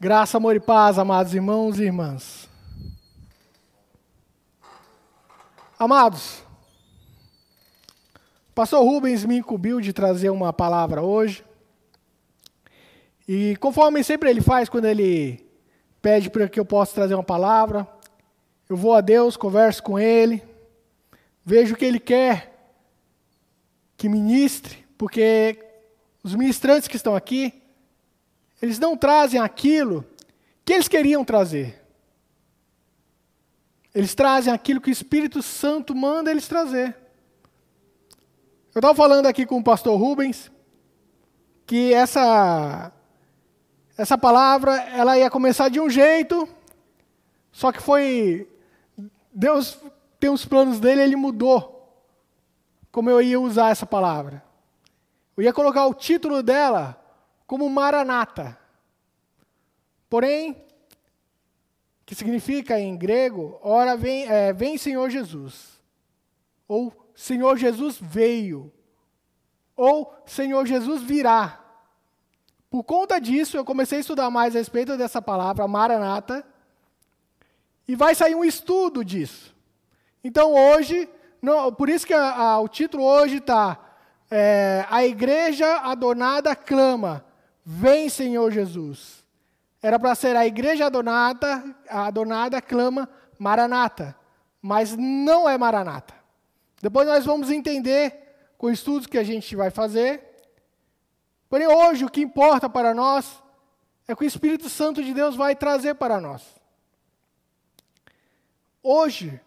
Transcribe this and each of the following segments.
Graça, amor e paz, amados irmãos e irmãs. Amados, pastor Rubens me incumbiu de trazer uma palavra hoje. E conforme sempre ele faz quando ele pede para que eu possa trazer uma palavra, eu vou a Deus, converso com ele, vejo o que ele quer que ministre, porque os ministrantes que estão aqui, eles não trazem aquilo que eles queriam trazer. Eles trazem aquilo que o Espírito Santo manda eles trazer. Eu estava falando aqui com o pastor Rubens que essa essa palavra ela ia começar de um jeito, só que foi Deus tem os planos dele, ele mudou como eu ia usar essa palavra. Eu ia colocar o título dela como Maranata. Porém, que significa em grego, ora vem, é, vem Senhor Jesus. Ou Senhor Jesus veio. Ou Senhor Jesus virá. Por conta disso, eu comecei a estudar mais a respeito dessa palavra, Maranata, e vai sair um estudo disso. Então, hoje, não, por isso que a, a, o título hoje está é, A Igreja Adornada Clama, Vem, Senhor Jesus. Era para ser a igreja adornada, adornada clama Maranata, mas não é Maranata. Depois nós vamos entender com estudos que a gente vai fazer. Porém, hoje o que importa para nós é que o Espírito Santo de Deus vai trazer para nós. Hoje,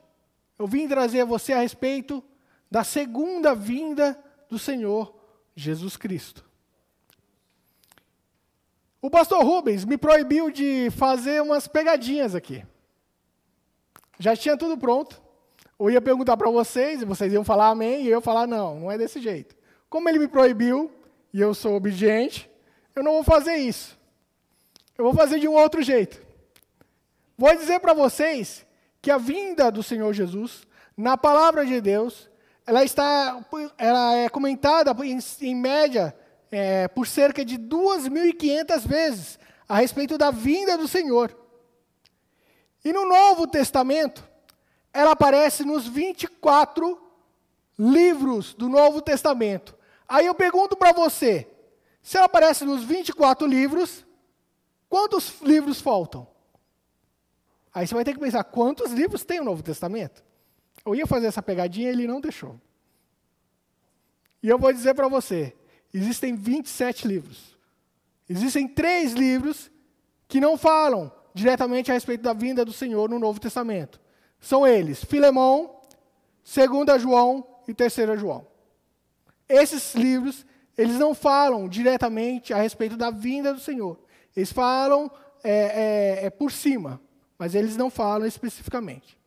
eu vim trazer a você a respeito da segunda vinda do Senhor Jesus Cristo. O pastor Rubens me proibiu de fazer umas pegadinhas aqui. Já tinha tudo pronto. Eu ia perguntar para vocês, e vocês iam falar amém, e eu ia falar não, não é desse jeito. Como ele me proibiu, e eu sou obediente, eu não vou fazer isso. Eu vou fazer de um outro jeito. Vou dizer para vocês que a vinda do Senhor Jesus, na palavra de Deus, ela está, ela é comentada em, em média é, por cerca de 2.500 vezes a respeito da vinda do Senhor. E no Novo Testamento, ela aparece nos 24 livros do Novo Testamento. Aí eu pergunto para você: se ela aparece nos 24 livros, quantos livros faltam? Aí você vai ter que pensar: quantos livros tem o Novo Testamento? Eu ia fazer essa pegadinha e ele não deixou. E eu vou dizer para você: existem 27 livros. Existem três livros que não falam diretamente a respeito da vinda do Senhor no Novo Testamento. São eles: Filemão, 2 João e 3 João. Esses livros, eles não falam diretamente a respeito da vinda do Senhor. Eles falam é, é, é por cima, mas eles não falam especificamente.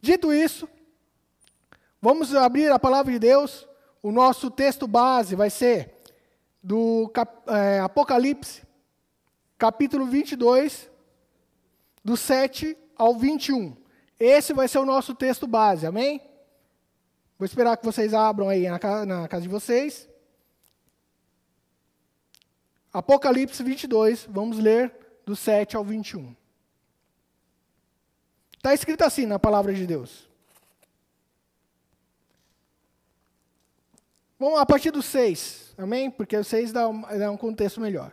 Dito isso, vamos abrir a palavra de Deus o nosso texto base vai ser do é, Apocalipse, capítulo 22, do 7 ao 21. Esse vai ser o nosso texto base, amém? Vou esperar que vocês abram aí na na casa de vocês. Apocalipse 22, vamos ler do 7 ao 21. Está escrito assim na palavra de Deus. Vamos a partir do 6, amém? Porque o 6 dá um, dá um contexto melhor.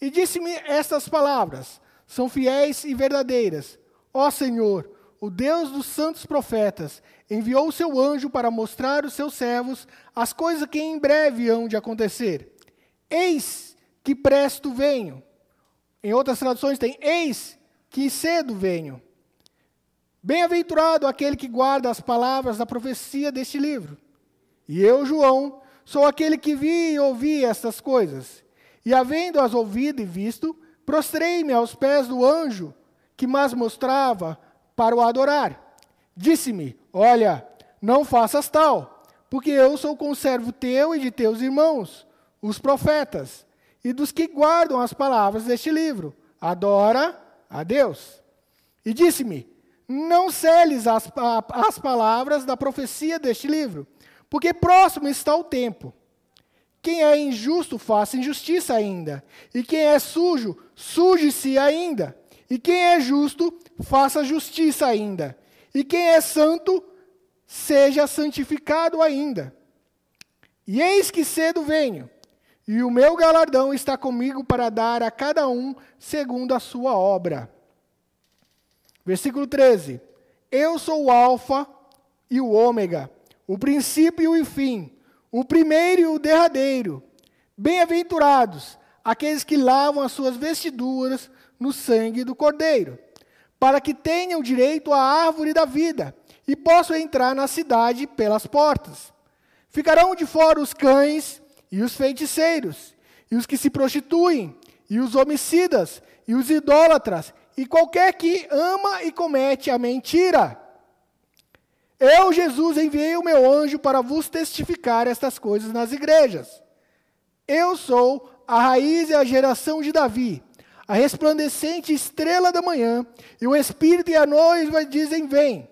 E disse-me estas palavras: são fiéis e verdadeiras. Ó Senhor, o Deus dos santos profetas, enviou o seu anjo para mostrar aos seus servos as coisas que em breve hão de acontecer. Eis que presto venho. Em outras traduções tem: Eis que cedo venho. Bem-aventurado aquele que guarda as palavras da profecia deste livro. E eu, João, Sou aquele que vi e ouvi estas coisas. E havendo-as ouvido e visto, prostrei-me aos pés do anjo que mas mostrava para o adorar. Disse-me: Olha, não faças tal, porque eu sou conservo teu e de teus irmãos, os profetas, e dos que guardam as palavras deste livro. Adora a Deus. E disse-me: Não seles as, as palavras da profecia deste livro porque próximo está o tempo. Quem é injusto, faça injustiça ainda. E quem é sujo, suje-se ainda. E quem é justo, faça justiça ainda. E quem é santo, seja santificado ainda. E eis que cedo venho, e o meu galardão está comigo para dar a cada um segundo a sua obra. Versículo 13: Eu sou o Alfa e o Ômega, o princípio e o fim, o primeiro e o derradeiro. Bem-aventurados aqueles que lavam as suas vestiduras no sangue do Cordeiro, para que tenham direito à árvore da vida e possam entrar na cidade pelas portas. Ficarão de fora os cães e os feiticeiros, e os que se prostituem, e os homicidas, e os idólatras, e qualquer que ama e comete a mentira. Eu, Jesus, enviei o meu anjo para vos testificar estas coisas nas igrejas. Eu sou a raiz e a geração de Davi, a resplandecente estrela da manhã, e o Espírito e a noiva dizem: Vem.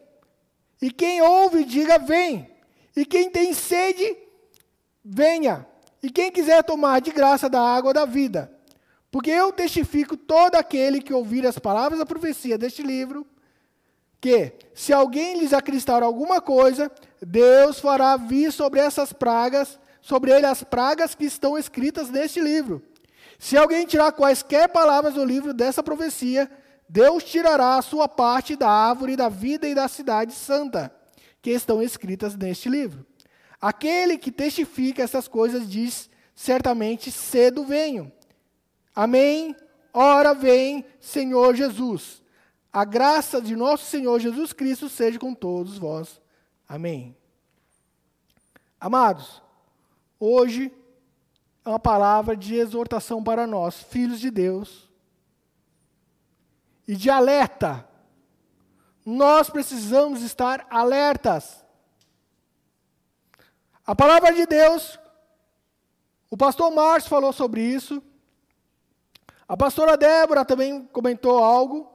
E quem ouve, diga: Vem. E quem tem sede, venha. E quem quiser tomar de graça da água da vida. Porque eu testifico todo aquele que ouvir as palavras da profecia deste livro, que, se alguém lhes acrescentar alguma coisa, Deus fará vir sobre essas pragas, sobre ele as pragas que estão escritas neste livro. Se alguém tirar quaisquer palavras do livro dessa profecia, Deus tirará a sua parte da árvore da vida e da cidade santa, que estão escritas neste livro. Aquele que testifica essas coisas diz: certamente cedo venho. Amém? Ora vem, Senhor Jesus. A graça de nosso Senhor Jesus Cristo seja com todos vós. Amém. Amados, hoje é uma palavra de exortação para nós, filhos de Deus, e de alerta. Nós precisamos estar alertas. A palavra de Deus, o pastor Márcio falou sobre isso, a pastora Débora também comentou algo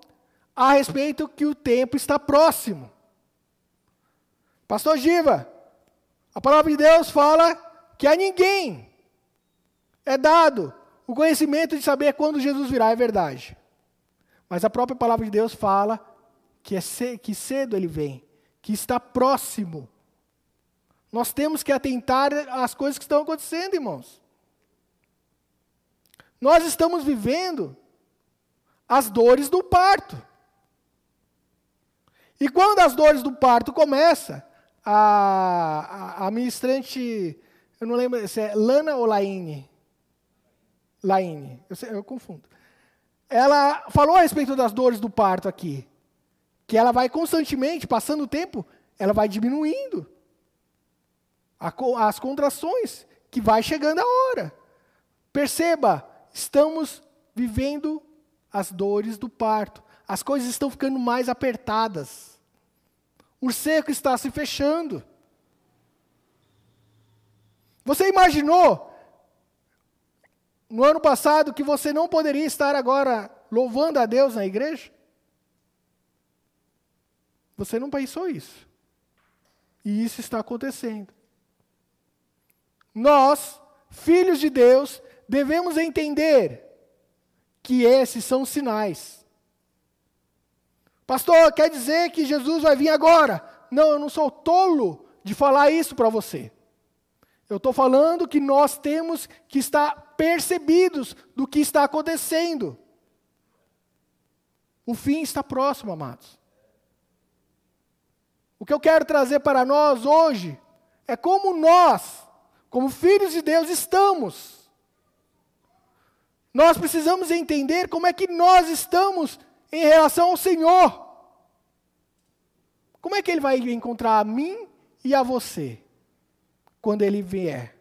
a respeito que o tempo está próximo. Pastor Giva, a palavra de Deus fala que a ninguém é dado o conhecimento de saber quando Jesus virá, é verdade. Mas a própria palavra de Deus fala que, é que cedo ele vem, que está próximo. Nós temos que atentar às coisas que estão acontecendo, irmãos. Nós estamos vivendo as dores do parto. E quando as dores do parto começam, a, a, a ministrante, eu não lembro se é Lana ou Laine? Laine, eu, eu confundo. Ela falou a respeito das dores do parto aqui. Que ela vai constantemente, passando o tempo, ela vai diminuindo. A, as contrações, que vai chegando a hora. Perceba, Estamos vivendo as dores do parto. As coisas estão ficando mais apertadas. O seco está se fechando. Você imaginou no ano passado que você não poderia estar agora louvando a Deus na igreja? Você não pensou isso. E isso está acontecendo. Nós, filhos de Deus, devemos entender que esses são sinais. Pastor, quer dizer que Jesus vai vir agora? Não, eu não sou tolo de falar isso para você. Eu estou falando que nós temos que estar percebidos do que está acontecendo. O fim está próximo, amados. O que eu quero trazer para nós hoje é como nós, como filhos de Deus, estamos nós precisamos entender como é que nós estamos em relação ao Senhor. Como é que Ele vai encontrar a mim e a você quando Ele vier?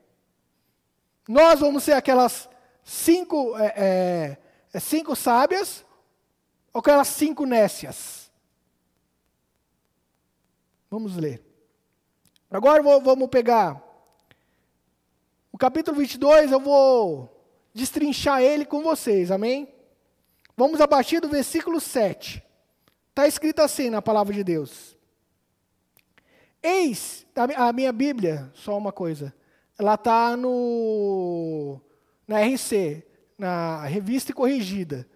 Nós vamos ser aquelas cinco, é, é, é cinco sábias ou aquelas cinco nécias? Vamos ler. Agora vamos pegar o capítulo 22, eu vou destrinchar ele com vocês, amém? Vamos a partir do versículo 7. Está escrito assim na palavra de Deus. Eis, a minha Bíblia, só uma coisa. ela está no na RC, na revista e corrigida.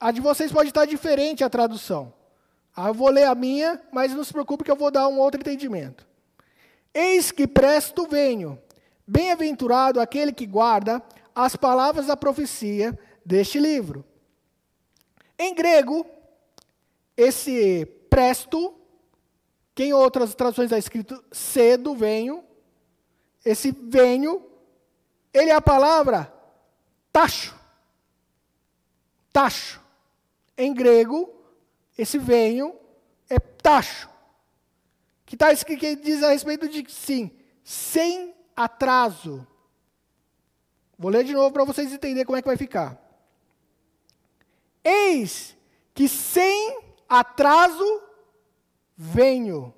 A de vocês pode estar diferente a tradução. Ah, eu vou ler a minha, mas não se preocupe que eu vou dar um outro entendimento. Eis que presto venho. Bem-aventurado aquele que guarda as palavras da profecia deste livro. Em grego, esse presto, que em outras traduções está escrito cedo, venho, esse venho, ele é a palavra tacho. Tacho. Em grego, esse venho é tacho. Que, tá, que diz a respeito de sim, sem atraso. Vou ler de novo para vocês entenderem como é que vai ficar. Eis que sem atraso venho.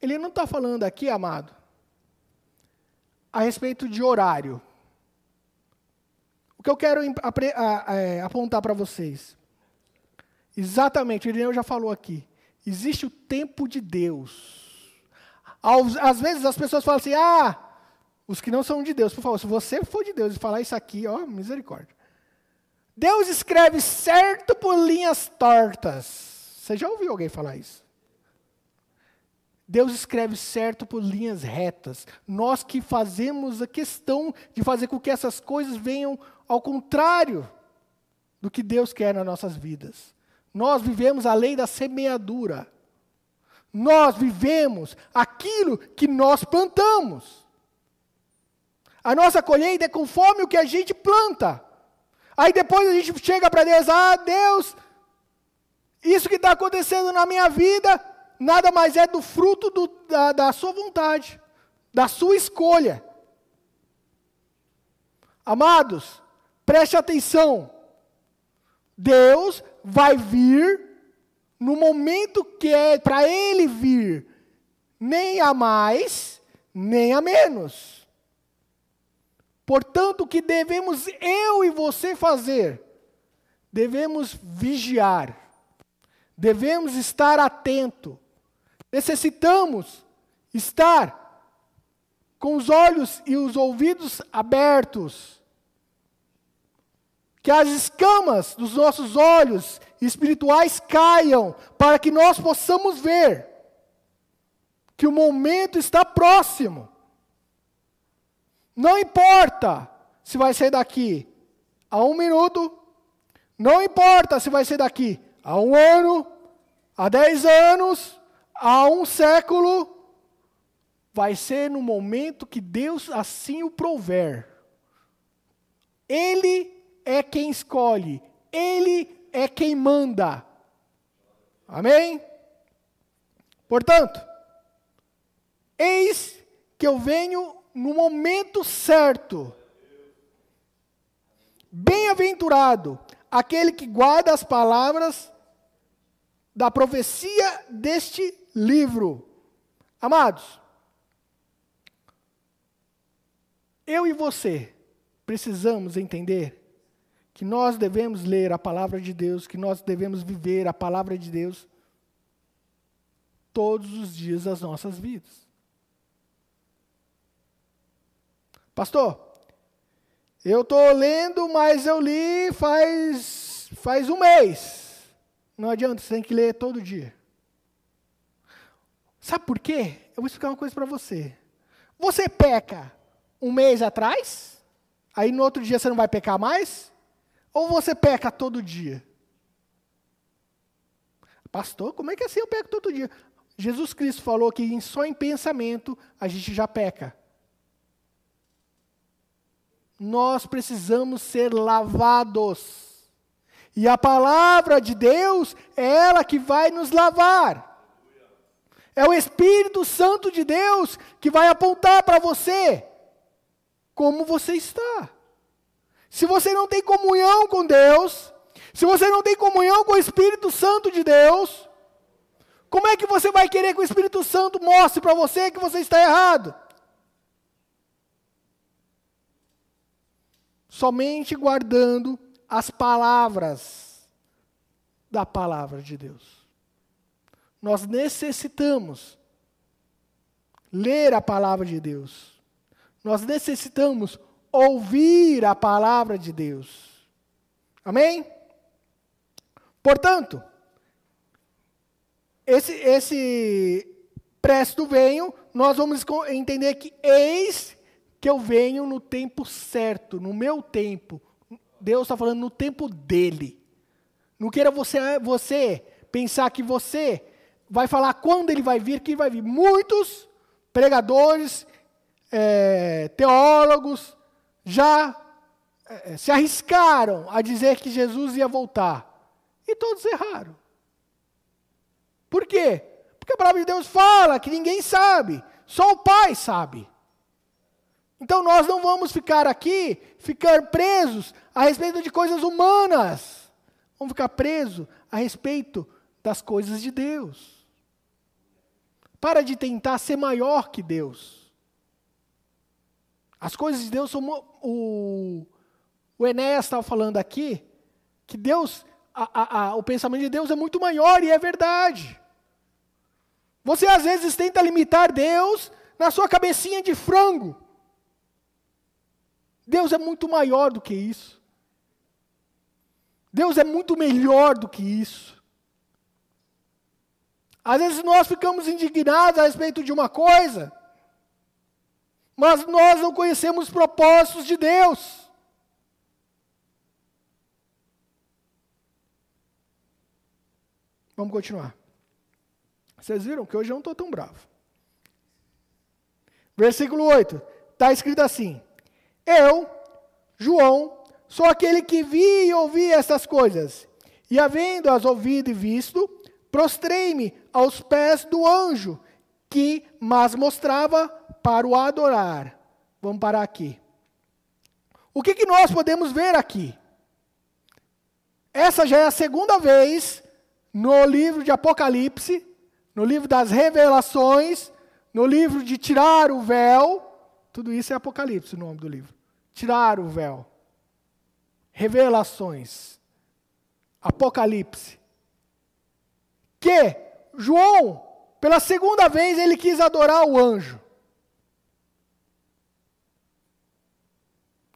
Ele não está falando aqui, amado, a respeito de horário. O que eu quero é, apontar para vocês. Exatamente, o Irineu já falou aqui. Existe o tempo de Deus. Às vezes as pessoas falam assim: ah, os que não são de Deus, por favor, se você for de Deus e falar isso aqui, ó, misericórdia. Deus escreve certo por linhas tortas. Você já ouviu alguém falar isso? Deus escreve certo por linhas retas. Nós que fazemos a questão de fazer com que essas coisas venham ao contrário do que Deus quer nas nossas vidas. Nós vivemos a lei da semeadura. Nós vivemos aquilo que nós plantamos. A nossa colheita é conforme o que a gente planta. Aí depois a gente chega para Deus, ah, Deus, isso que está acontecendo na minha vida, nada mais é do fruto do, da, da sua vontade, da sua escolha. Amados, preste atenção. Deus vai vir no momento que é para ele vir, nem a mais, nem a menos. Portanto, o que devemos eu e você fazer? Devemos vigiar, devemos estar atento, necessitamos estar com os olhos e os ouvidos abertos que as escamas dos nossos olhos espirituais caiam, para que nós possamos ver que o momento está próximo. Não importa se vai ser daqui a um minuto, não importa se vai ser daqui a um ano, a dez anos, a um século, vai ser no momento que Deus assim o prover. Ele é quem escolhe, Ele é quem manda. Amém? Portanto, eis que eu venho no momento certo. Bem-aventurado aquele que guarda as palavras da profecia deste livro. Amados, eu e você precisamos entender que nós devemos ler a palavra de Deus, que nós devemos viver a palavra de Deus todos os dias das nossas vidas. Pastor, eu estou lendo, mas eu li faz, faz um mês. Não adianta, você tem que ler todo dia. Sabe por quê? Eu vou explicar uma coisa para você. Você peca um mês atrás, aí no outro dia você não vai pecar mais? Ou você peca todo dia? Pastor, como é que é assim eu peco todo dia? Jesus Cristo falou que só em pensamento a gente já peca. Nós precisamos ser lavados. E a palavra de Deus é ela que vai nos lavar. É o Espírito Santo de Deus que vai apontar para você como você está. Se você não tem comunhão com Deus, se você não tem comunhão com o Espírito Santo de Deus, como é que você vai querer que o Espírito Santo mostre para você que você está errado? Somente guardando as palavras da palavra de Deus. Nós necessitamos ler a palavra de Deus. Nós necessitamos ouvir a palavra de Deus. Amém? Portanto, esse, esse presto venho, nós vamos entender que eis que eu venho no tempo certo, no meu tempo. Deus está falando no tempo dele. Não queira você, você pensar que você vai falar quando ele vai vir, que vai vir. Muitos pregadores, é, teólogos, já é, se arriscaram a dizer que Jesus ia voltar. E todos erraram. Por quê? Porque a palavra de Deus fala que ninguém sabe, só o Pai sabe. Então nós não vamos ficar aqui, ficar presos a respeito de coisas humanas. Vamos ficar presos a respeito das coisas de Deus. Para de tentar ser maior que Deus. As coisas de Deus são. O, o Enéas estava falando aqui que Deus, a, a, a, o pensamento de Deus é muito maior e é verdade. Você às vezes tenta limitar Deus na sua cabecinha de frango. Deus é muito maior do que isso. Deus é muito melhor do que isso. Às vezes nós ficamos indignados a respeito de uma coisa, mas nós não conhecemos os propósitos de Deus. Vamos continuar. Vocês viram que hoje eu não estou tão bravo. Versículo 8. Está escrito assim: Eu, João, sou aquele que vi e ouvi essas coisas. E havendo-as ouvido e visto, prostrei-me aos pés do anjo que mas mostrava para o adorar. Vamos parar aqui. O que, que nós podemos ver aqui? Essa já é a segunda vez no livro de Apocalipse no livro das revelações, no livro de tirar o véu, tudo isso é Apocalipse, o nome do livro. Tirar o véu. Revelações. Apocalipse. Que João, pela segunda vez, ele quis adorar o anjo.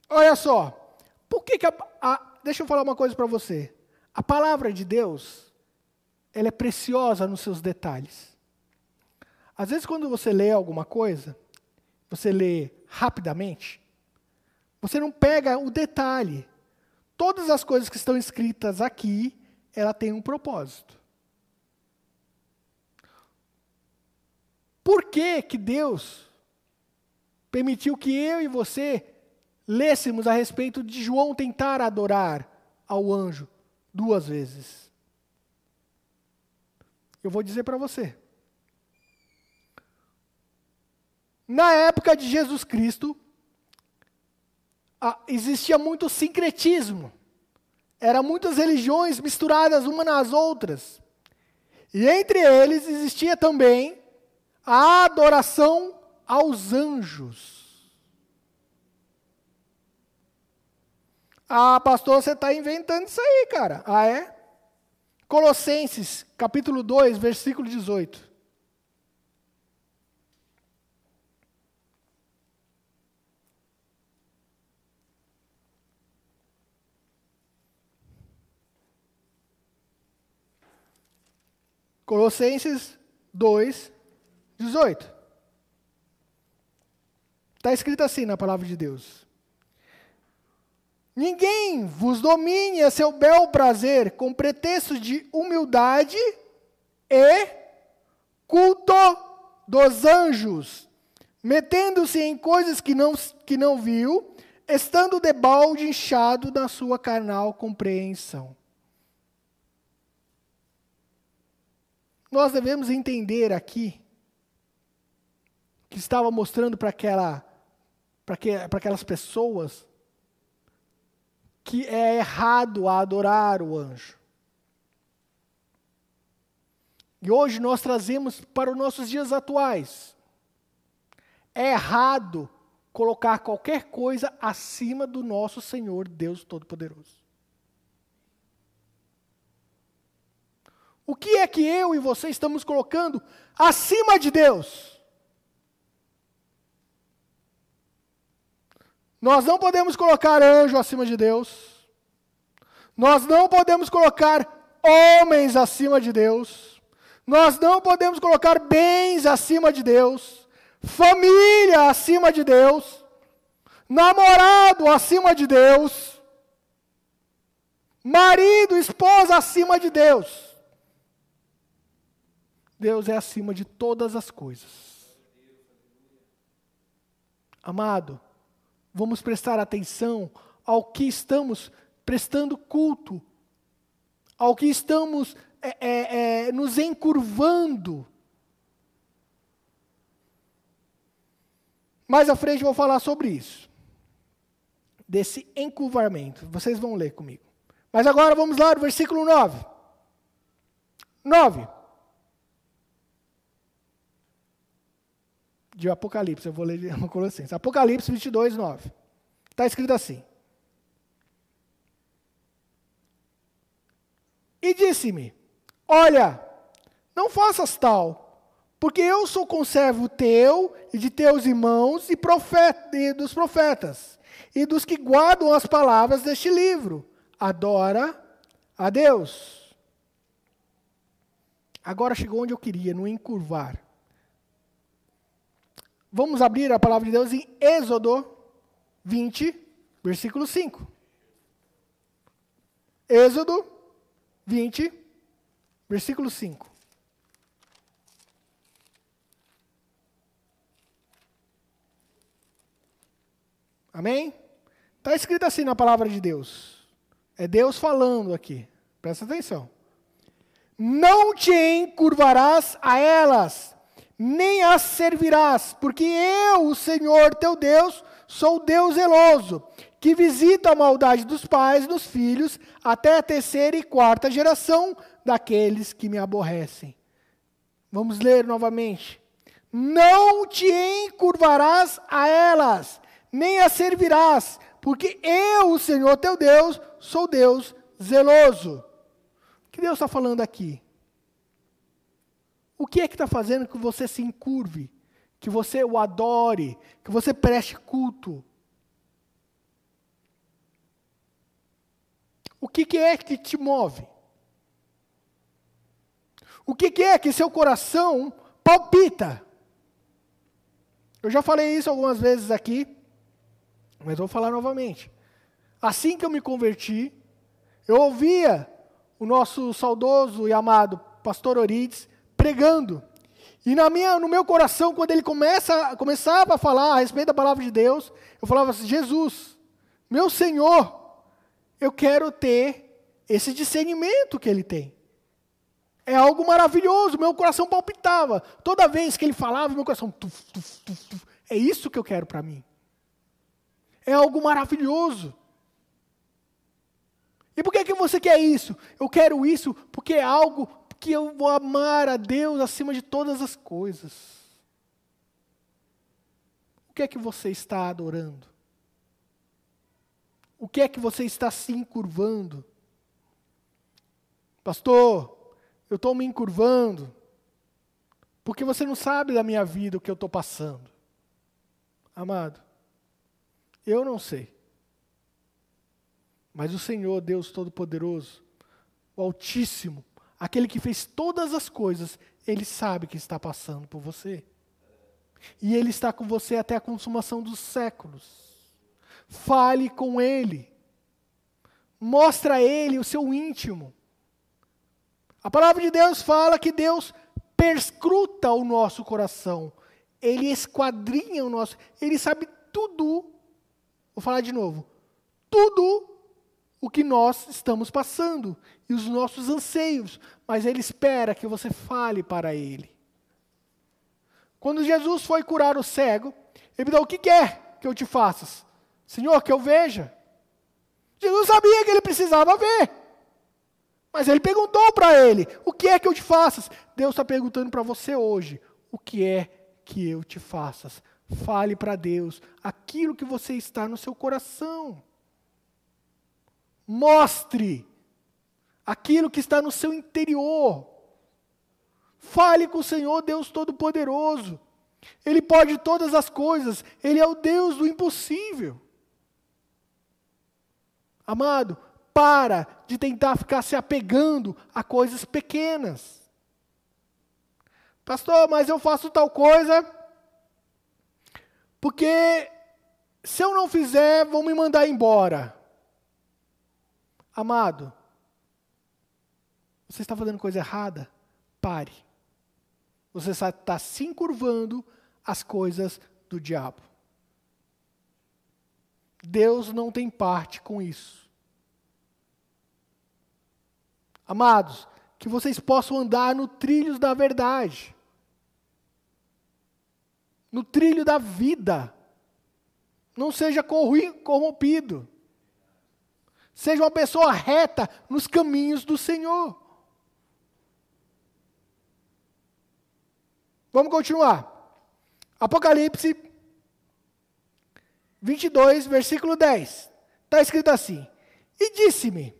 Olha só, por que, que a, a, deixa eu falar uma coisa para você. A palavra de Deus, ela é preciosa nos seus detalhes. Às vezes, quando você lê alguma coisa, você lê rapidamente, você não pega o detalhe. Todas as coisas que estão escritas aqui, ela tem um propósito. Por que, que Deus permitiu que eu e você lêssemos a respeito de João tentar adorar ao anjo duas vezes? Eu vou dizer para você. Na época de Jesus Cristo, existia muito sincretismo. Eram muitas religiões misturadas uma nas outras. E entre eles existia também a adoração aos anjos. Ah, pastor, você está inventando isso aí, cara. Ah, é? Colossenses, capítulo 2, versículo 18. Colossenses 2, 18. Está escrito assim na palavra de Deus. Ninguém vos domine a seu bel prazer com pretexto de humildade e culto dos anjos, metendo-se em coisas que não, que não viu, estando de balde inchado na sua carnal compreensão. Nós devemos entender aqui que estava mostrando para aquela, para aquelas pessoas que é errado adorar o anjo. E hoje nós trazemos para os nossos dias atuais. É errado colocar qualquer coisa acima do nosso Senhor Deus Todo-Poderoso. O que é que eu e você estamos colocando acima de Deus? Nós não podemos colocar anjo acima de Deus. Nós não podemos colocar homens acima de Deus. Nós não podemos colocar bens acima de Deus. Família acima de Deus. Namorado acima de Deus. Marido, esposa acima de Deus. Deus é acima de todas as coisas. Amado, vamos prestar atenção ao que estamos prestando culto, ao que estamos é, é, é, nos encurvando. Mais à frente eu vou falar sobre isso, desse encurvamento. Vocês vão ler comigo. Mas agora vamos lá no versículo 9. 9. De Apocalipse, eu vou ler uma Colossenses. Apocalipse 22, 9. Está escrito assim. E disse-me: Olha, não faças tal, porque eu sou conservo teu e de teus irmãos e, profeta, e dos profetas, e dos que guardam as palavras deste livro. Adora a Deus. Agora chegou onde eu queria, no encurvar. Vamos abrir a palavra de Deus em Êxodo 20, versículo 5. Êxodo 20, versículo 5. Amém? Está escrito assim na palavra de Deus. É Deus falando aqui. Presta atenção. Não te encurvarás a elas nem as servirás, porque eu, o Senhor teu Deus, sou Deus zeloso, que visita a maldade dos pais dos filhos até a terceira e quarta geração daqueles que me aborrecem. Vamos ler novamente. Não te encurvarás a elas, nem as servirás, porque eu, o Senhor teu Deus, sou Deus zeloso. O que Deus está falando aqui? O que é que está fazendo que você se encurve, que você o adore, que você preste culto? O que, que é que te move? O que, que é que seu coração palpita? Eu já falei isso algumas vezes aqui, mas vou falar novamente. Assim que eu me converti, eu ouvia o nosso saudoso e amado pastor Orides pregando. E na minha, no meu coração, quando ele começa, começava a falar a respeito da palavra de Deus, eu falava assim: Jesus, meu Senhor, eu quero ter esse discernimento que ele tem. É algo maravilhoso, meu coração palpitava. Toda vez que ele falava, meu coração. Tuf, tuf, tuf, é isso que eu quero para mim. É algo maravilhoso. E por que, que você quer isso? Eu quero isso porque é algo que eu vou amar a Deus acima de todas as coisas. O que é que você está adorando? O que é que você está se encurvando? Pastor, eu estou me encurvando porque você não sabe da minha vida o que eu estou passando. Amado, eu não sei. Mas o Senhor, Deus Todo-Poderoso, o Altíssimo, aquele que fez todas as coisas, ele sabe que está passando por você. E ele está com você até a consumação dos séculos. Fale com ele. Mostre a ele o seu íntimo. A palavra de Deus fala que Deus perscruta o nosso coração. Ele esquadrinha o nosso. Ele sabe tudo. Vou falar de novo. Tudo o que nós estamos passando e os nossos anseios, mas Ele espera que você fale para Ele. Quando Jesus foi curar o cego, Ele perguntou: O que quer que eu te faça? Senhor, que eu veja. Jesus sabia que ele precisava ver. Mas ele perguntou para ele: O que é que eu te faço? Deus está perguntando para você hoje: O que é que eu te faça? Fale para Deus aquilo que você está no seu coração. Mostre aquilo que está no seu interior. Fale com o Senhor, Deus Todo-Poderoso. Ele pode todas as coisas, Ele é o Deus do impossível. Amado, para de tentar ficar se apegando a coisas pequenas. Pastor, mas eu faço tal coisa porque se eu não fizer, vão me mandar embora. Amado, você está fazendo coisa errada? Pare. Você está se encurvando às coisas do diabo. Deus não tem parte com isso. Amados, que vocês possam andar no trilhos da verdade, no trilho da vida. Não seja corrompido. Seja uma pessoa reta nos caminhos do Senhor. Vamos continuar. Apocalipse 22, versículo 10. Está escrito assim: E disse-me: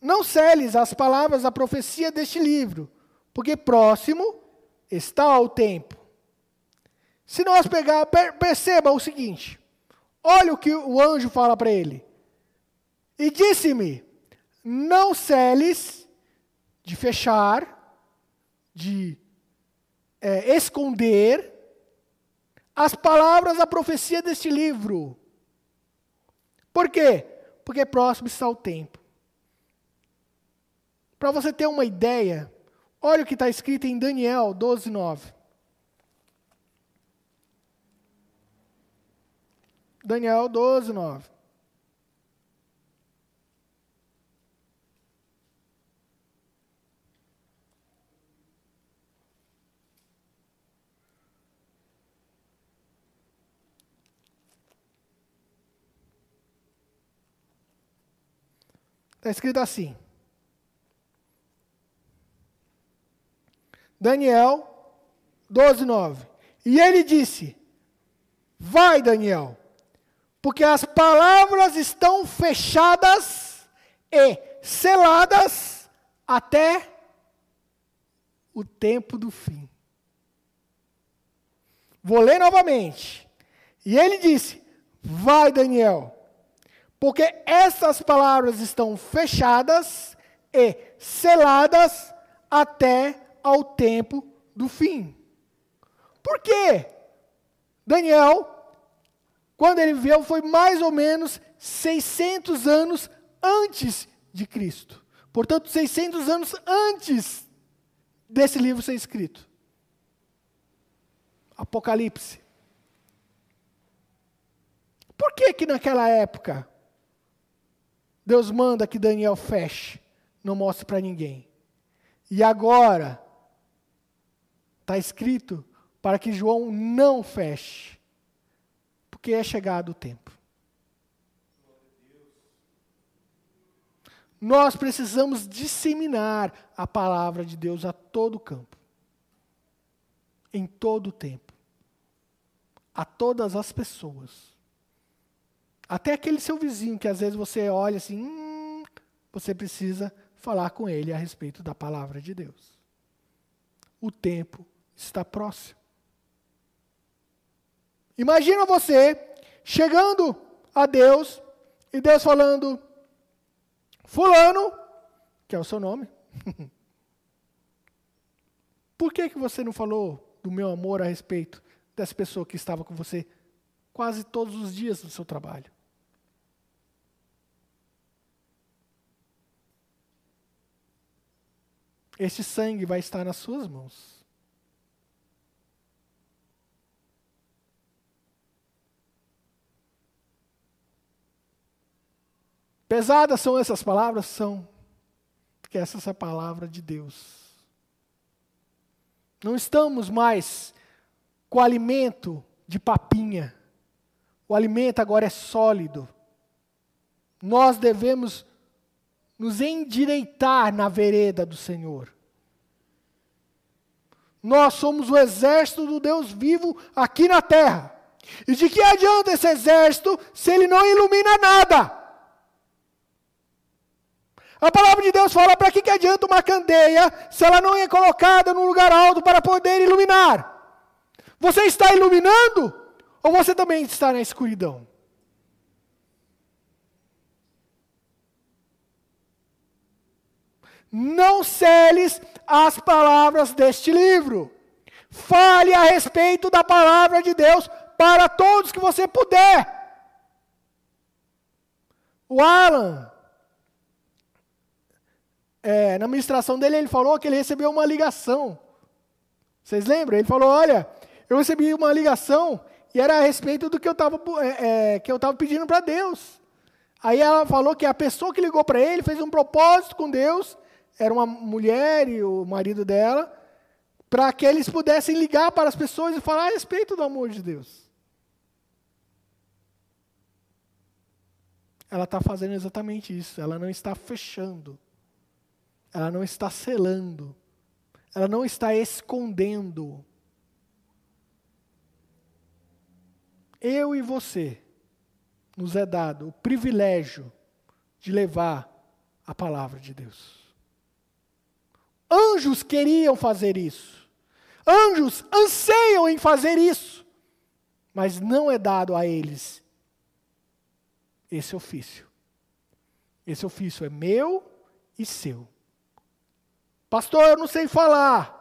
Não celes as palavras da profecia deste livro, porque próximo está o tempo. Se nós pegar, perceba o seguinte: olha o que o anjo fala para ele. E disse-me: Não celes de fechar, de é, esconder as palavras da profecia deste livro. Por quê? Porque próximo está o tempo. Para você ter uma ideia, olha o que está escrito em Daniel 12, 9. Daniel 12, 9. Está escrito assim. Daniel 12, 9. E ele disse: Vai, Daniel, porque as palavras estão fechadas e seladas até o tempo do fim. Vou ler novamente. E ele disse: Vai, Daniel, porque essas palavras estão fechadas e seladas até ao tempo do fim. Por quê? Daniel, quando ele viveu, foi mais ou menos 600 anos antes de Cristo. Portanto, 600 anos antes desse livro ser escrito. Apocalipse. Por que que naquela época Deus manda que Daniel feche, não mostre para ninguém. E agora, está escrito para que João não feche, porque é chegado o tempo. Nós precisamos disseminar a palavra de Deus a todo campo, em todo o tempo, a todas as pessoas. Até aquele seu vizinho que às vezes você olha assim, hum, você precisa falar com ele a respeito da palavra de Deus. O tempo está próximo. Imagina você chegando a Deus e Deus falando: Fulano, que é o seu nome, por que, que você não falou do meu amor a respeito dessa pessoa que estava com você quase todos os dias no seu trabalho? Este sangue vai estar nas suas mãos. Pesadas são essas palavras? São. Porque essa é a palavra de Deus. Não estamos mais com alimento de papinha. O alimento agora é sólido. Nós devemos nos endireitar na vereda do Senhor. Nós somos o exército do Deus vivo aqui na terra. E de que adianta esse exército se ele não ilumina nada? A palavra de Deus fala: para que, que adianta uma candeia se ela não é colocada num lugar alto para poder iluminar? Você está iluminando ou você também está na escuridão? Não celes as palavras deste livro. Fale a respeito da palavra de Deus para todos que você puder. O Alan, é, na ministração dele, ele falou que ele recebeu uma ligação. Vocês lembram? Ele falou: Olha, eu recebi uma ligação e era a respeito do que eu estava é, é, que eu pedindo para Deus. Aí ela falou que a pessoa que ligou para ele fez um propósito com Deus, era uma mulher e o marido dela, para que eles pudessem ligar para as pessoas e falar a respeito do amor de Deus. Ela está fazendo exatamente isso, ela não está fechando, ela não está selando, ela não está escondendo. Eu e você nos é dado o privilégio de levar a palavra de Deus. Anjos queriam fazer isso. Anjos anseiam em fazer isso. Mas não é dado a eles esse ofício. Esse ofício é meu e seu. Pastor, eu não sei falar.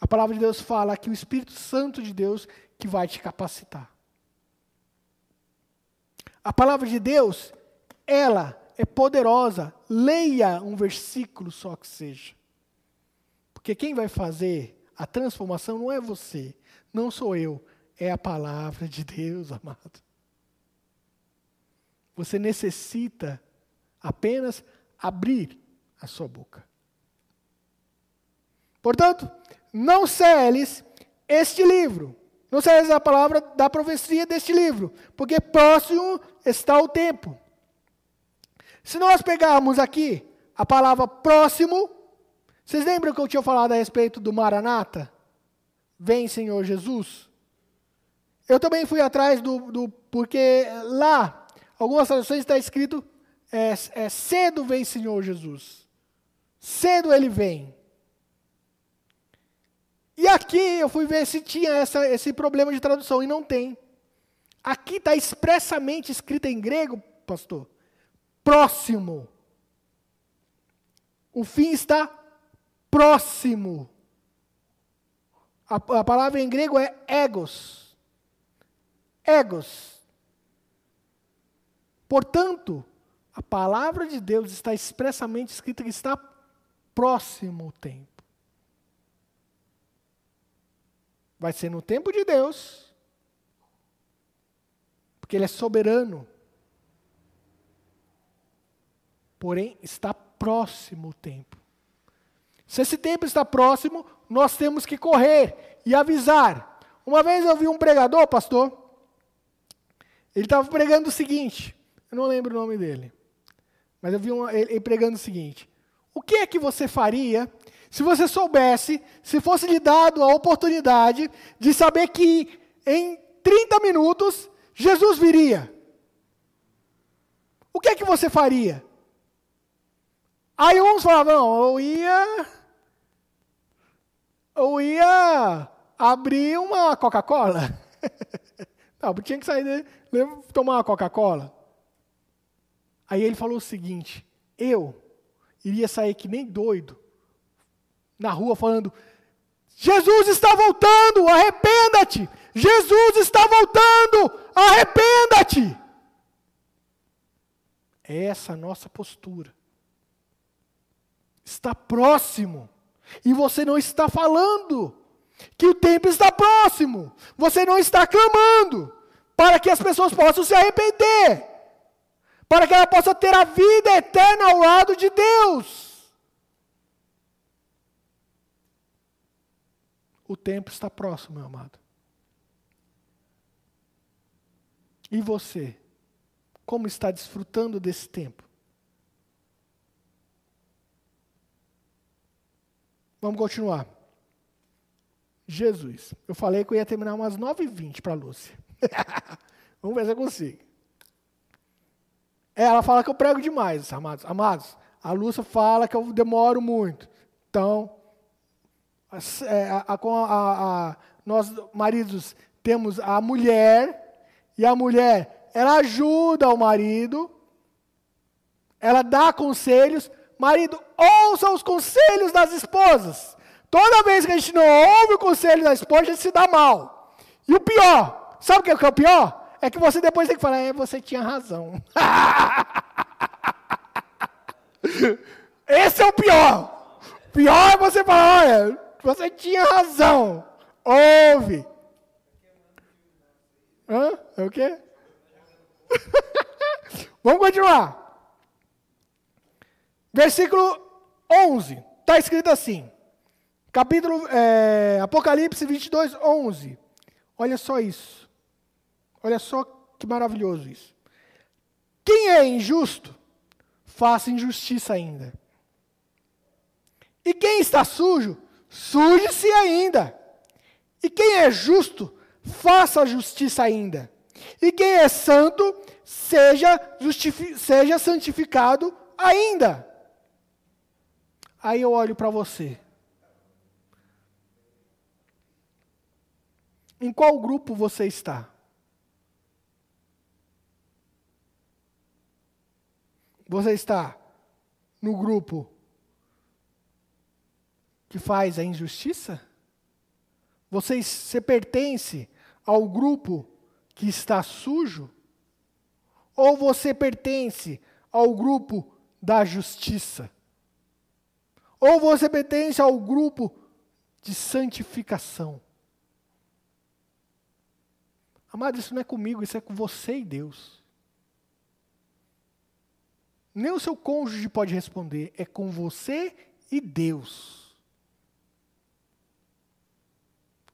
A palavra de Deus fala que o Espírito Santo de Deus que vai te capacitar. A palavra de Deus, ela é poderosa. Leia um versículo só que seja. Porque quem vai fazer a transformação não é você, não sou eu, é a palavra de Deus, amado. Você necessita apenas abrir a sua boca. Portanto, não celes este livro não serve a palavra da profecia deste livro, porque próximo está o tempo. Se nós pegarmos aqui a palavra próximo, vocês lembram que eu tinha falado a respeito do Maranata? Vem, Senhor Jesus. Eu também fui atrás do, do porque lá, algumas traduções está escrito é, é, cedo vem Senhor Jesus. Cedo ele vem. E aqui eu fui ver se tinha essa, esse problema de tradução, e não tem. Aqui está expressamente escrito em grego, pastor, próximo. O fim está próximo. A, a palavra em grego é egos. Egos. Portanto, a palavra de Deus está expressamente escrita que está próximo o tempo. Vai ser no tempo de Deus, porque Ele é soberano. Porém, está próximo o tempo. Se esse tempo está próximo, nós temos que correr e avisar. Uma vez eu vi um pregador, pastor, ele estava pregando o seguinte, eu não lembro o nome dele, mas eu vi um, ele, pregando o seguinte: O que é que você faria se você soubesse, se fosse lhe dado a oportunidade de saber que em 30 minutos Jesus viria, o que é que você faria? Aí uns falavam, eu ia. Eu ia abrir uma Coca-Cola. não, tinha que sair dele, tomar uma Coca-Cola. Aí ele falou o seguinte: eu iria sair que nem doido na rua falando: Jesus está voltando, arrependa-te! Jesus está voltando, arrependa-te! É essa a nossa postura. Está próximo. E você não está falando que o tempo está próximo. Você não está clamando para que as pessoas possam se arrepender. Para que ela possa ter a vida eterna ao lado de Deus. O tempo está próximo, meu amado. E você? Como está desfrutando desse tempo? Vamos continuar. Jesus. Eu falei que eu ia terminar umas 9h20 para a Lúcia. Vamos ver se eu consigo. Ela fala que eu prego demais, amados. Amados, a Lúcia fala que eu demoro muito. Então, é, a, a, a, nós, maridos, temos a mulher, e a mulher, ela ajuda o marido, ela dá conselhos, marido, ouça os conselhos das esposas. Toda vez que a gente não ouve o conselho da esposa, a gente se dá mal. E o pior, sabe o que é o pior? É que você depois tem que falar, é, você tinha razão. Esse é o pior. O pior é você falar, olha, você tinha razão. Ouve. Hã? É o quê? Vamos continuar. Versículo 11. Está escrito assim. Capítulo é, Apocalipse 22, 11. Olha só isso. Olha só que maravilhoso isso. Quem é injusto, faça injustiça ainda. E quem está sujo, suje-se ainda. E quem é justo, faça justiça ainda. E quem é santo, seja, seja santificado ainda. Aí eu olho para você. Em qual grupo você está? Você está no grupo que faz a injustiça? Você, você pertence ao grupo que está sujo? Ou você pertence ao grupo da justiça? Ou você pertence ao grupo de santificação? Amado, isso não é comigo, isso é com você e Deus. Nem o seu cônjuge pode responder, é com você e Deus.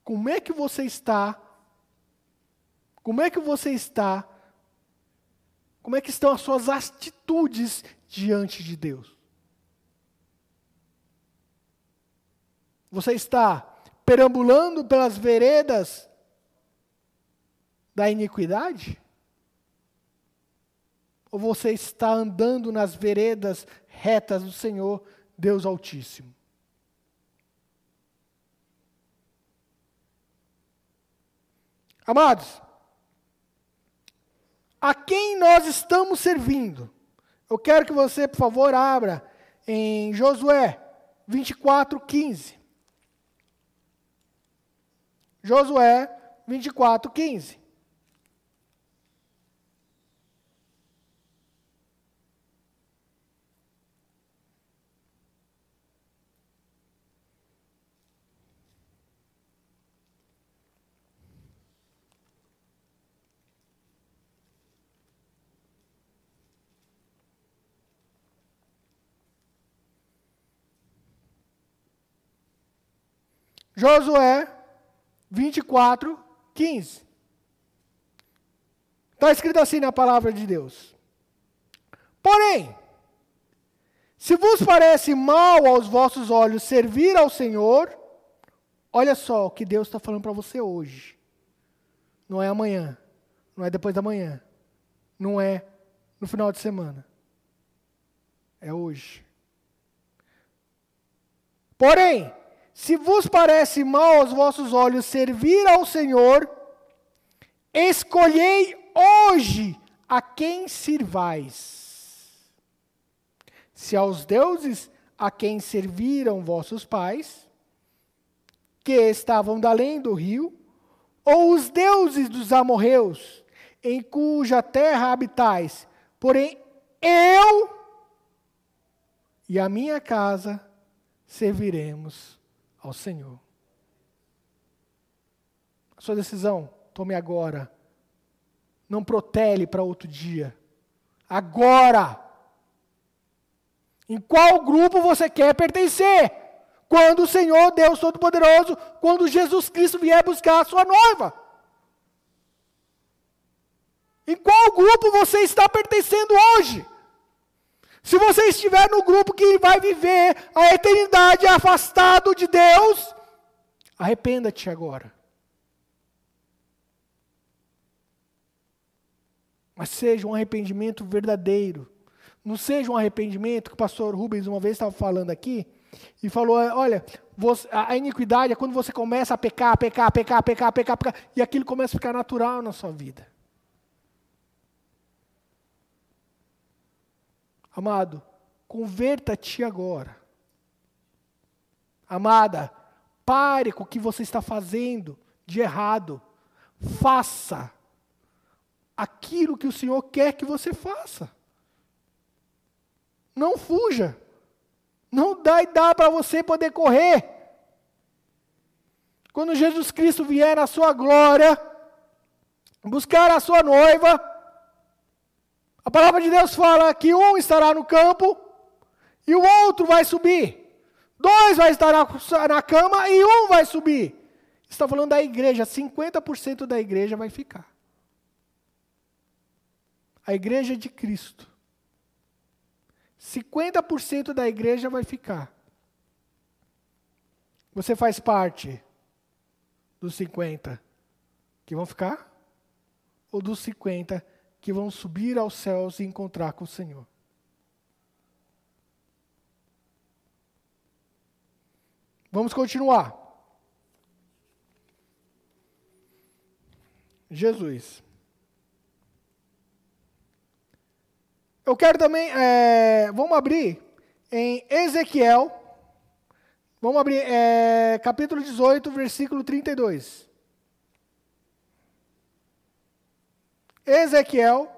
Como é que você está como é que você está? Como é que estão as suas atitudes diante de Deus? Você está perambulando pelas veredas da iniquidade? Ou você está andando nas veredas retas do Senhor, Deus Altíssimo? Amados, a quem nós estamos servindo. Eu quero que você, por favor, abra em Josué 24, 15. Josué 24, 15. Josué 24, 15. Está escrito assim na palavra de Deus. Porém, se vos parece mal aos vossos olhos servir ao Senhor, olha só o que Deus está falando para você hoje. Não é amanhã, não é depois da manhã, não é no final de semana. É hoje. Porém, se vos parece mal aos vossos olhos servir ao Senhor, escolhei hoje a quem sirvais. Se aos deuses a quem serviram vossos pais, que estavam da além do rio, ou os deuses dos amorreus, em cuja terra habitais, porém eu e a minha casa serviremos ao Senhor. A sua decisão, tome agora. Não protele para outro dia. Agora. Em qual grupo você quer pertencer? Quando o Senhor Deus Todo-Poderoso, quando Jesus Cristo vier buscar a sua noiva. Em qual grupo você está pertencendo hoje? Se você estiver no grupo que vai viver a eternidade afastado de Deus, arrependa-te agora. Mas seja um arrependimento verdadeiro. Não seja um arrependimento que o pastor Rubens uma vez estava falando aqui, e falou: olha, você, a iniquidade é quando você começa a pecar, pecar, pecar, pecar, pecar, pecar, e aquilo começa a ficar natural na sua vida. Amado, Converta-te agora. Amada, pare com o que você está fazendo de errado. Faça aquilo que o Senhor quer que você faça. Não fuja. Não dá e dá para você poder correr. Quando Jesus Cristo vier na sua glória, buscar a sua noiva, a palavra de Deus fala que um estará no campo e o outro vai subir. Dois vai estar na, na cama e um vai subir. Está falando da igreja, 50% da igreja vai ficar. A igreja de Cristo. 50% da igreja vai ficar. Você faz parte dos 50 que vão ficar? Ou dos 50 que vão subir aos céus e encontrar com o Senhor? Vamos continuar. Jesus. Eu quero também, é, vamos abrir em Ezequiel, vamos abrir é, capítulo 18, versículo 32. Ezequiel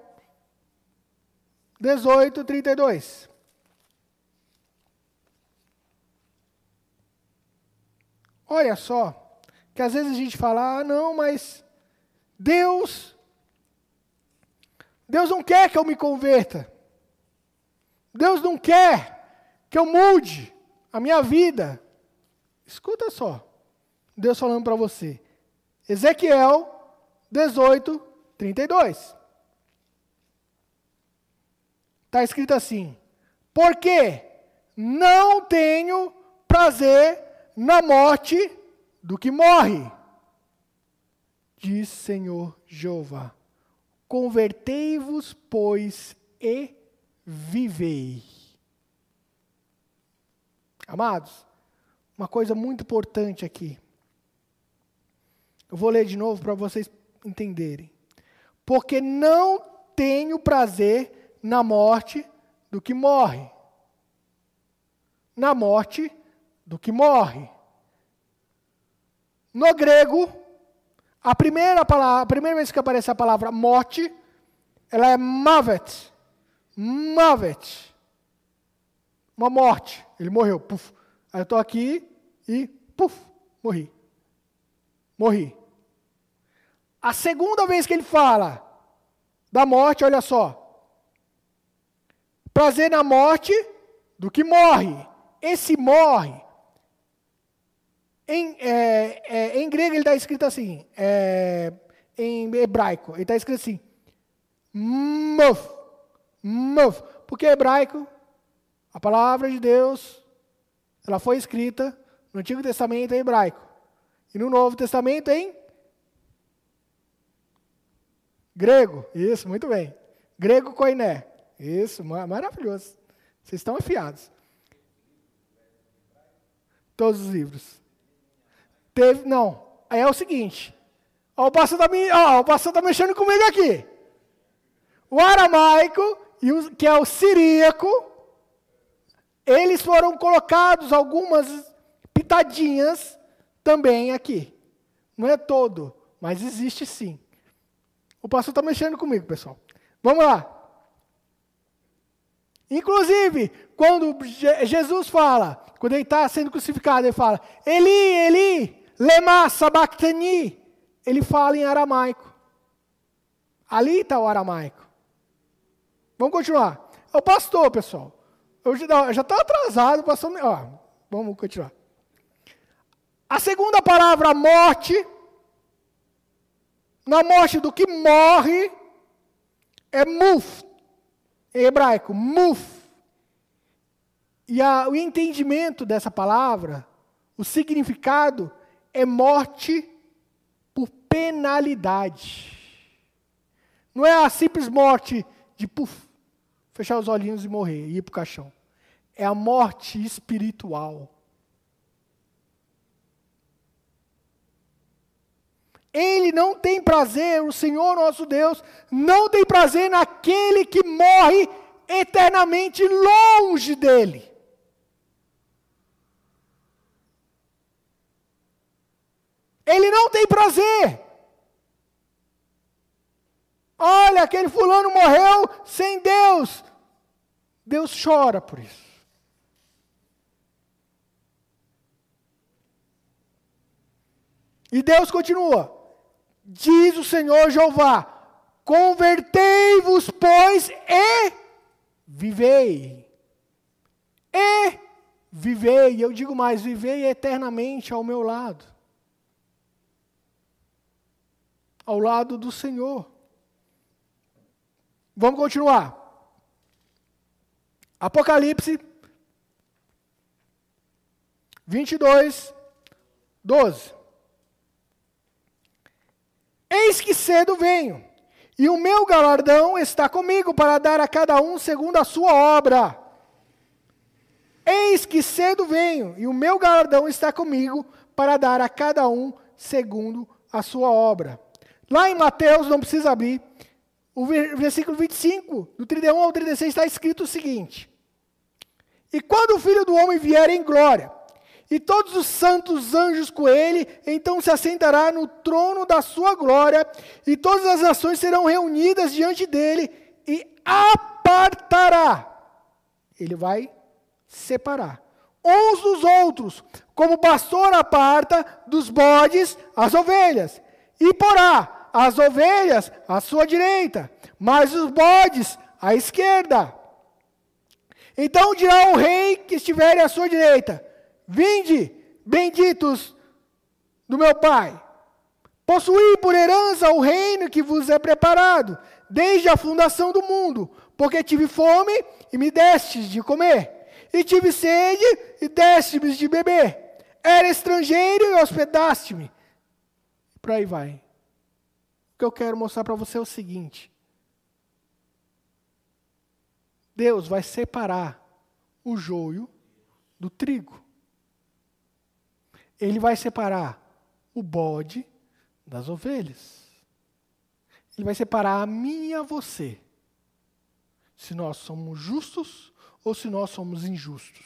18, 32. Olha só, que às vezes a gente fala, ah, não, mas Deus, Deus não quer que eu me converta. Deus não quer que eu mude a minha vida. Escuta só, Deus falando para você. Ezequiel 18, 32. Está escrito assim: Porque não tenho prazer na morte do que morre. Diz Senhor Jeová: Convertei-vos, pois, e vivei. Amados, uma coisa muito importante aqui. Eu vou ler de novo para vocês entenderem. Porque não tenho prazer na morte do que morre. Na morte do que morre. No grego, a primeira, palavra, a primeira vez que aparece a palavra morte, ela é mavet. Mavet. Uma morte. Ele morreu. Puf. Aí eu estou aqui e puf, morri. Morri. A segunda vez que ele fala da morte, olha só. Prazer na morte do que morre. Esse morre em, é, é, em grego ele está escrito assim, é, em hebraico, ele está escrito assim, mov, mov, porque hebraico, a palavra de Deus, ela foi escrita no Antigo Testamento em hebraico, e no Novo Testamento em grego, isso, muito bem, grego koiné, isso, maravilhoso, vocês estão afiados. Todos os livros. Teve, não. Aí é o seguinte. Ó, o pastor está tá mexendo comigo aqui. O aramaico, que é o siríaco, eles foram colocados algumas pitadinhas também aqui. Não é todo, mas existe sim. O pastor está mexendo comigo, pessoal. Vamos lá. Inclusive, quando Jesus fala, quando ele está sendo crucificado, ele fala: Eli, Eli, Lema sabachthani, ele fala em aramaico. Ali está o aramaico. Vamos continuar. É o pastor, pessoal. Eu já estou atrasado, pastor. Ó, vamos continuar. A segunda palavra, morte, na morte do que morre, é muf, em hebraico, muf. E a, o entendimento dessa palavra, o significado, é morte por penalidade. Não é a simples morte de puf, fechar os olhinhos e morrer, e ir para o caixão. É a morte espiritual. Ele não tem prazer, o Senhor nosso Deus, não tem prazer naquele que morre eternamente longe dele. Ele não tem prazer. Olha, aquele fulano morreu sem Deus. Deus chora por isso. E Deus continua: Diz o Senhor Jeová: Convertei-vos, pois, e vivei. E vivei. Eu digo mais: vivei eternamente ao meu lado. Ao lado do Senhor. Vamos continuar. Apocalipse 22, 12. Eis que cedo venho, e o meu galardão está comigo para dar a cada um segundo a sua obra. Eis que cedo venho, e o meu galardão está comigo para dar a cada um segundo a sua obra. Lá em Mateus, não precisa abrir, o versículo 25, do 31 ao 36, está escrito o seguinte: E quando o filho do homem vier em glória, e todos os santos anjos com ele, então se assentará no trono da sua glória, e todas as nações serão reunidas diante dele, e apartará. Ele vai separar uns dos outros, como pastor aparta dos bodes as ovelhas, e porá as ovelhas à sua direita, mas os bodes à esquerda. Então dirá o rei que estiver à sua direita: Vinde, benditos do meu Pai. Possuí por herança o reino que vos é preparado, desde a fundação do mundo, porque tive fome e me destes de comer, e tive sede e destes-me de beber. Era estrangeiro e hospedaste-me. Por aí vai. O que eu quero mostrar para você é o seguinte: Deus vai separar o joio do trigo ele vai separar o bode das ovelhas. Ele vai separar a mim e a você. Se nós somos justos ou se nós somos injustos.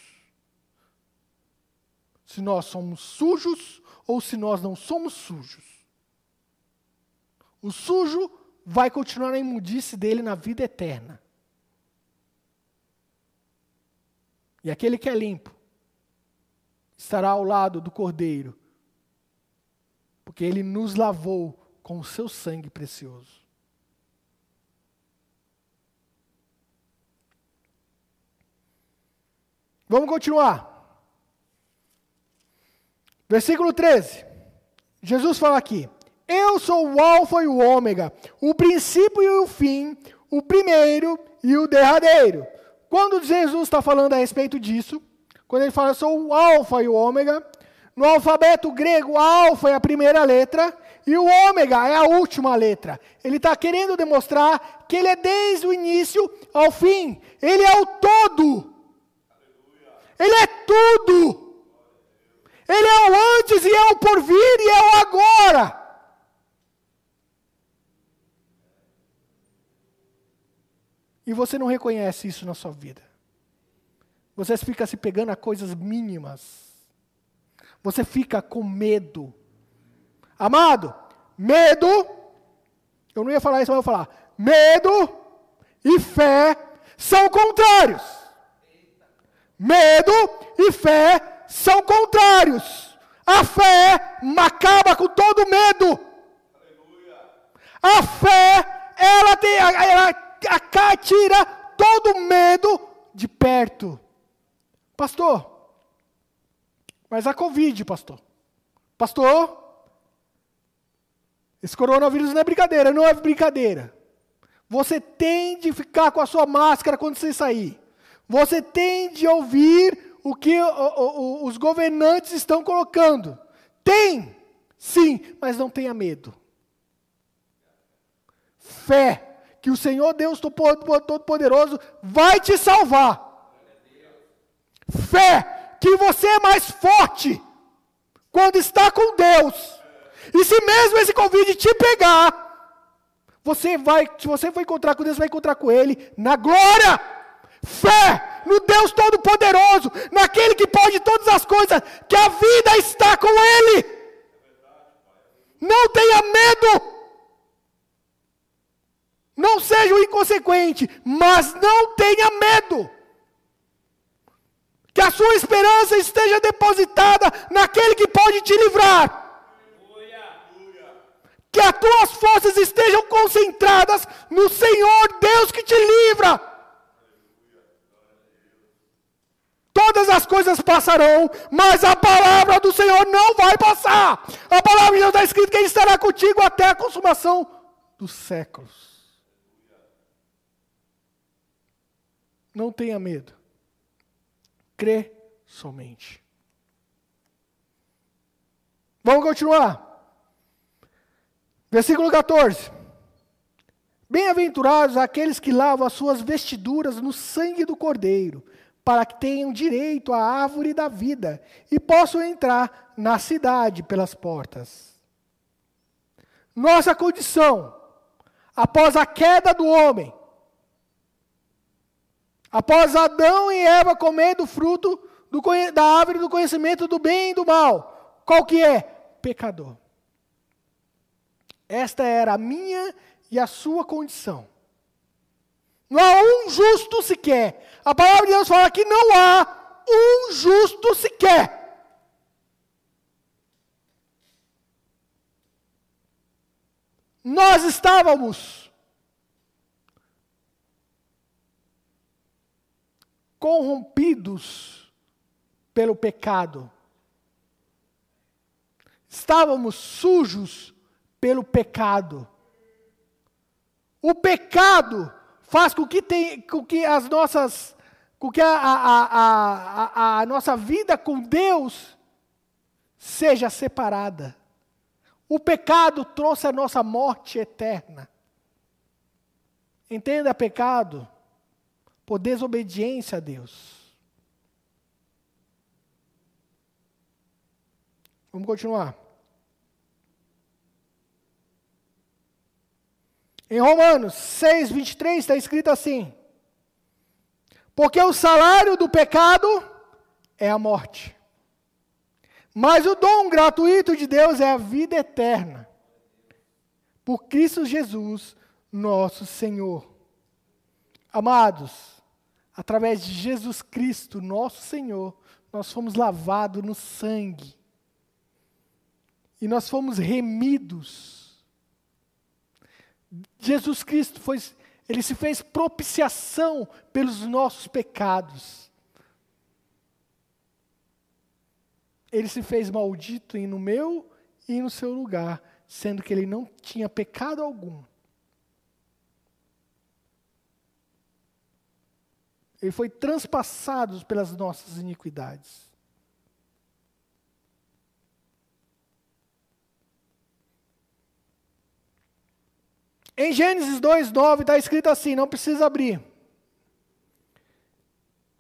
Se nós somos sujos ou se nós não somos sujos. O sujo vai continuar na imundice dele na vida eterna. E aquele que é limpo estará ao lado do Cordeiro, porque ele nos lavou com o seu sangue precioso. Vamos continuar. Versículo 13. Jesus fala aqui: Eu sou o Alfa e o Ômega, o princípio e o fim, o primeiro e o derradeiro. Quando Jesus está falando a respeito disso, quando ele fala, eu sou o alfa e o ômega. No alfabeto grego, alfa é a primeira letra e o ômega é a última letra. Ele está querendo demonstrar que ele é desde o início ao fim. Ele é o todo. Ele é tudo. Ele é o antes e é o porvir e é o agora. E você não reconhece isso na sua vida. Você fica se pegando a coisas mínimas. Você fica com medo. Amado, medo, eu não ia falar isso, mas eu vou falar. Medo e fé são contrários. Medo e fé são contrários. A fé acaba com todo medo. A fé, ela, tem, ela, ela tira todo medo de perto. Pastor, mas a Covid, pastor. Pastor, esse coronavírus não é brincadeira, não é brincadeira. Você tem de ficar com a sua máscara quando você sair. Você tem de ouvir o que o, o, os governantes estão colocando. Tem, sim, mas não tenha medo. Fé que o Senhor Deus Todo-Poderoso vai te salvar. Fé que você é mais forte quando está com Deus. E se mesmo esse convite te pegar, você vai, se você for encontrar com Deus, vai encontrar com Ele na glória, Fé no Deus Todo-Poderoso, naquele que pode todas as coisas, que a vida está com Ele. Não tenha medo. Não seja inconsequente, mas não tenha medo. Que a sua esperança esteja depositada naquele que pode te livrar. Que as tuas forças estejam concentradas no Senhor Deus que te livra. Todas as coisas passarão, mas a palavra do Senhor não vai passar. A palavra de Deus está escrita que Ele estará contigo até a consumação dos séculos. Não tenha medo. Crê somente. Vamos continuar. Versículo 14. Bem-aventurados aqueles que lavam as suas vestiduras no sangue do Cordeiro, para que tenham direito à árvore da vida e possam entrar na cidade pelas portas. Nossa condição, após a queda do homem, Após Adão e Eva comer do fruto do, da árvore do conhecimento do bem e do mal, qual que é? Pecador. Esta era a minha e a sua condição. Não há um justo sequer. A palavra de Deus fala que não há um justo sequer. Nós estávamos corrompidos pelo pecado. Estávamos sujos pelo pecado. O pecado faz com que, tem, com que as nossas, com que a, a, a, a, nossa vida com Deus seja separada. O pecado trouxe a nossa morte eterna. Entenda pecado por desobediência a Deus. Vamos continuar. Em Romanos 6, 23 está escrito assim: Porque o salário do pecado é a morte, mas o dom gratuito de Deus é a vida eterna, por Cristo Jesus, nosso Senhor. Amados, através de Jesus Cristo, nosso Senhor, nós fomos lavados no sangue. E nós fomos remidos. Jesus Cristo foi, ele se fez propiciação pelos nossos pecados. Ele se fez maldito no meu e no seu lugar, sendo que ele não tinha pecado algum. Ele foi transpassado pelas nossas iniquidades. Em Gênesis 2:9 está escrito assim, não precisa abrir.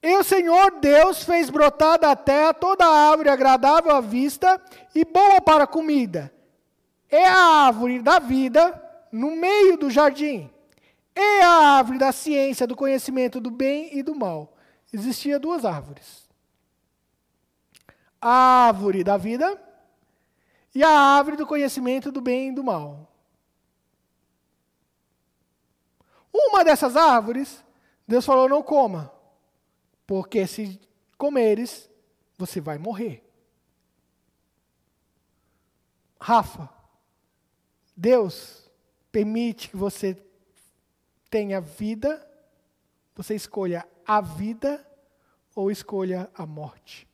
E o Senhor Deus fez brotar da terra toda árvore agradável à vista e boa para a comida. É a árvore da vida no meio do jardim e a árvore da ciência do conhecimento do bem e do mal. Existia duas árvores. A árvore da vida e a árvore do conhecimento do bem e do mal. Uma dessas árvores, Deus falou: não coma, porque se comeres, você vai morrer. Rafa, Deus permite que você tenha vida, você escolha a vida ou escolha a morte.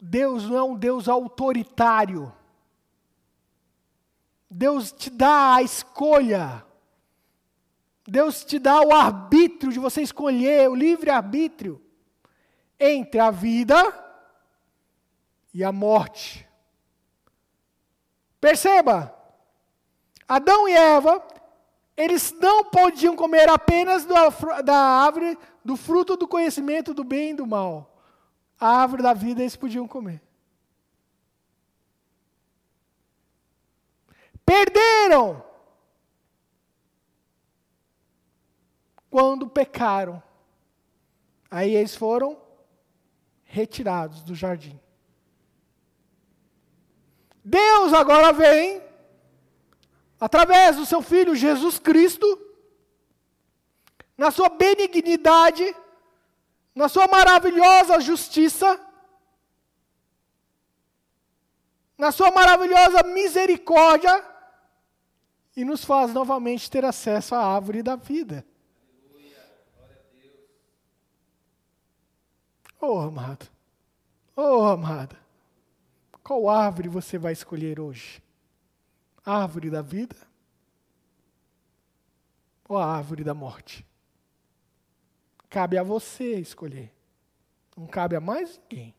Deus não é um Deus autoritário. Deus te dá a escolha. Deus te dá o arbítrio de você escolher, o livre arbítrio entre a vida e a morte. Perceba, Adão e Eva, eles não podiam comer apenas da árvore do fruto do conhecimento do bem e do mal. A árvore da vida eles podiam comer. perderam quando pecaram. Aí eles foram retirados do jardim. Deus agora vem, através do seu Filho Jesus Cristo, na sua benignidade, na sua maravilhosa justiça, na sua maravilhosa misericórdia, e nos faz novamente ter acesso à árvore da vida. Oh, amado. Oh, amada. Qual árvore você vai escolher hoje? A árvore da vida? Ou a árvore da morte? Cabe a você escolher. Não cabe a mais ninguém.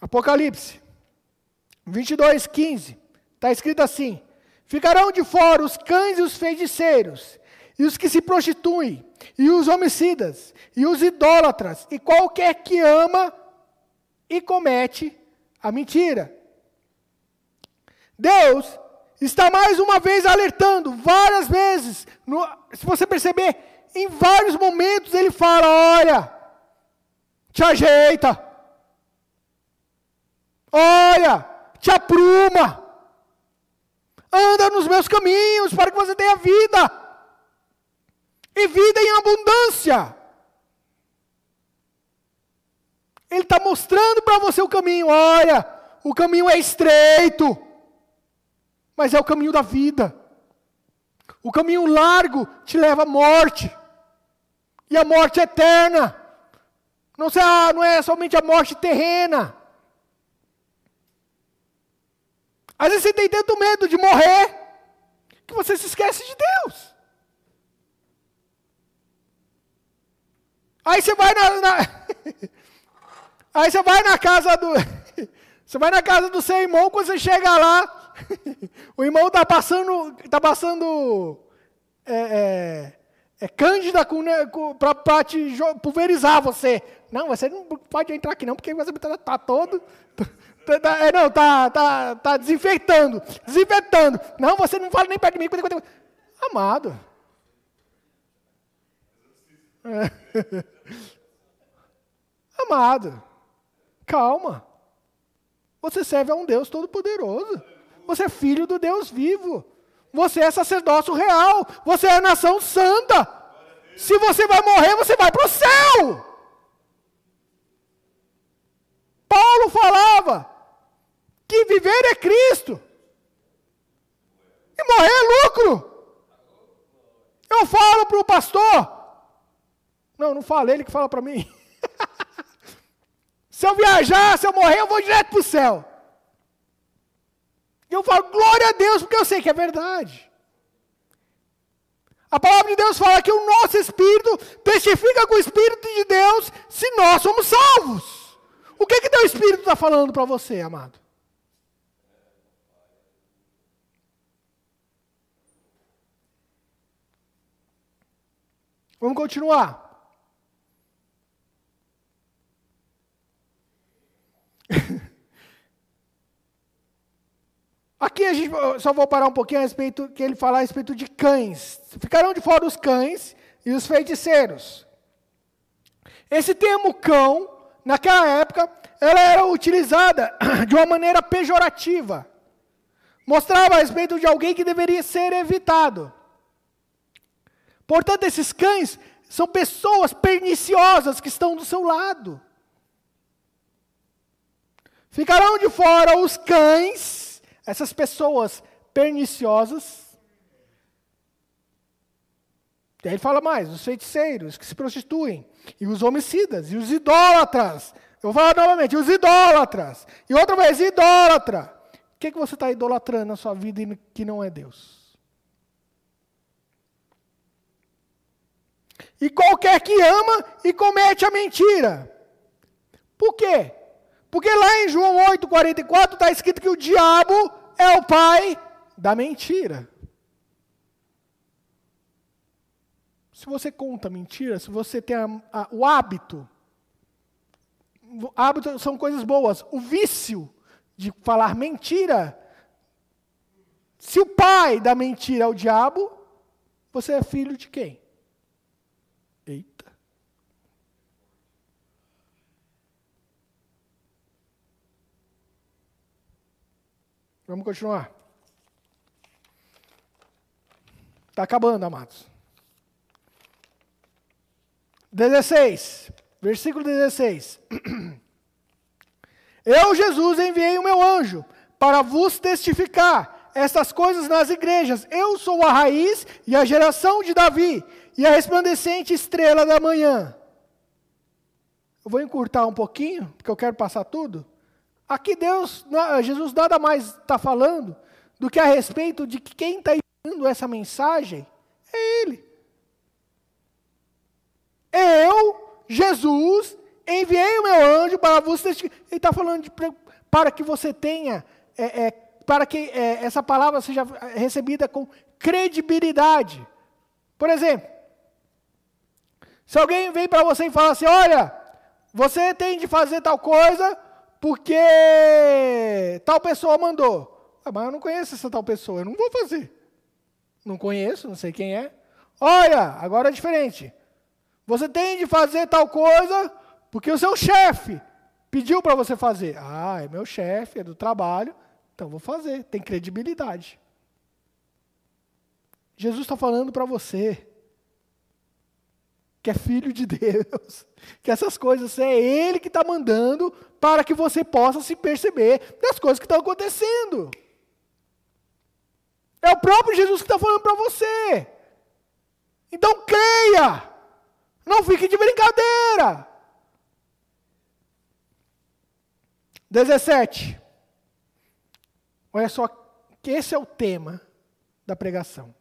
Apocalipse 22, 15. Está escrito assim: Ficarão de fora os cães e os feiticeiros, e os que se prostituem, e os homicidas, e os idólatras, e qualquer que ama e comete a mentira. Deus está mais uma vez alertando, várias vezes, no, se você perceber, em vários momentos ele fala: olha, te ajeita, olha, te apruma, anda nos meus caminhos para que você tenha vida, e vida em abundância. Ele está mostrando para você o caminho, olha, o caminho é estreito, mas é o caminho da vida. O caminho largo te leva à morte, e a morte é eterna. Não, não é somente a morte terrena. Às vezes você tem tanto medo de morrer que você se esquece de Deus. Aí você vai na, na aí você vai na casa do você vai na casa do seu irmão quando você chega lá o irmão está passando tá passando é, é, é cândida para te pulverizar você. Não, você não pode entrar aqui não, porque você está tá todo Tá, tá, é, não, tá, tá, tá desinfetando, desinfetando. Não, você não fala nem perto de mim. Amado. É. Amado. Calma. Você serve a um Deus todo-poderoso. Você é filho do Deus vivo. Você é sacerdócio real. Você é nação santa. Se você vai morrer, você vai para o céu. Paulo falava: que viver é Cristo. E morrer é lucro. Eu falo para o pastor. Não, não falo, ele que fala para mim. se eu viajar, se eu morrer, eu vou direto para o céu. E eu falo, glória a Deus, porque eu sei que é verdade. A palavra de Deus fala que o nosso espírito testifica com o espírito de Deus se nós somos salvos. O que que teu espírito está falando para você, amado? Vamos continuar. Aqui a gente só vou parar um pouquinho a respeito que ele fala a respeito de cães. Ficarão de fora os cães e os feiticeiros. Esse termo cão, naquela época, ela era utilizada de uma maneira pejorativa. Mostrava a respeito de alguém que deveria ser evitado. Portanto, esses cães são pessoas perniciosas que estão do seu lado. Ficarão de fora os cães, essas pessoas perniciosas. E aí ele fala mais: os feiticeiros que se prostituem, e os homicidas, e os idólatras. Eu vou falar novamente: os idólatras. E outra vez, idólatra. O que, que você está idolatrando na sua vida que não é Deus? e qualquer que ama e comete a mentira. Por quê? Porque lá em João 8,44 está escrito que o diabo é o pai da mentira. Se você conta mentira, se você tem a, a, o hábito hábito são coisas boas. O vício de falar mentira, se o pai da mentira é o diabo, você é filho de quem? Vamos continuar. Está acabando, amados. 16, versículo 16. Eu, Jesus, enviei o meu anjo para vos testificar estas coisas nas igrejas. Eu sou a raiz e a geração de Davi e a resplandecente estrela da manhã. Eu vou encurtar um pouquinho, porque eu quero passar tudo. Aqui Deus, Jesus nada mais está falando do que a respeito de que quem está enviando essa mensagem é Ele. Eu, Jesus, enviei o meu anjo para testificar. Ele está falando de, para que você tenha, é, é, para que é, essa palavra seja recebida com credibilidade. Por exemplo, se alguém vem para você e fala assim: olha, você tem de fazer tal coisa porque tal pessoa mandou. Ah, mas eu não conheço essa tal pessoa, eu não vou fazer. Não conheço, não sei quem é. Olha, agora é diferente. Você tem de fazer tal coisa porque o seu chefe pediu para você fazer. Ah, é meu chefe, é do trabalho, então vou fazer. Tem credibilidade. Jesus está falando para você que é filho de Deus, que essas coisas é Ele que está mandando para que você possa se perceber das coisas que estão acontecendo. É o próprio Jesus que está falando para você. Então creia, não fique de brincadeira. 17. Olha só, que esse é o tema da pregação.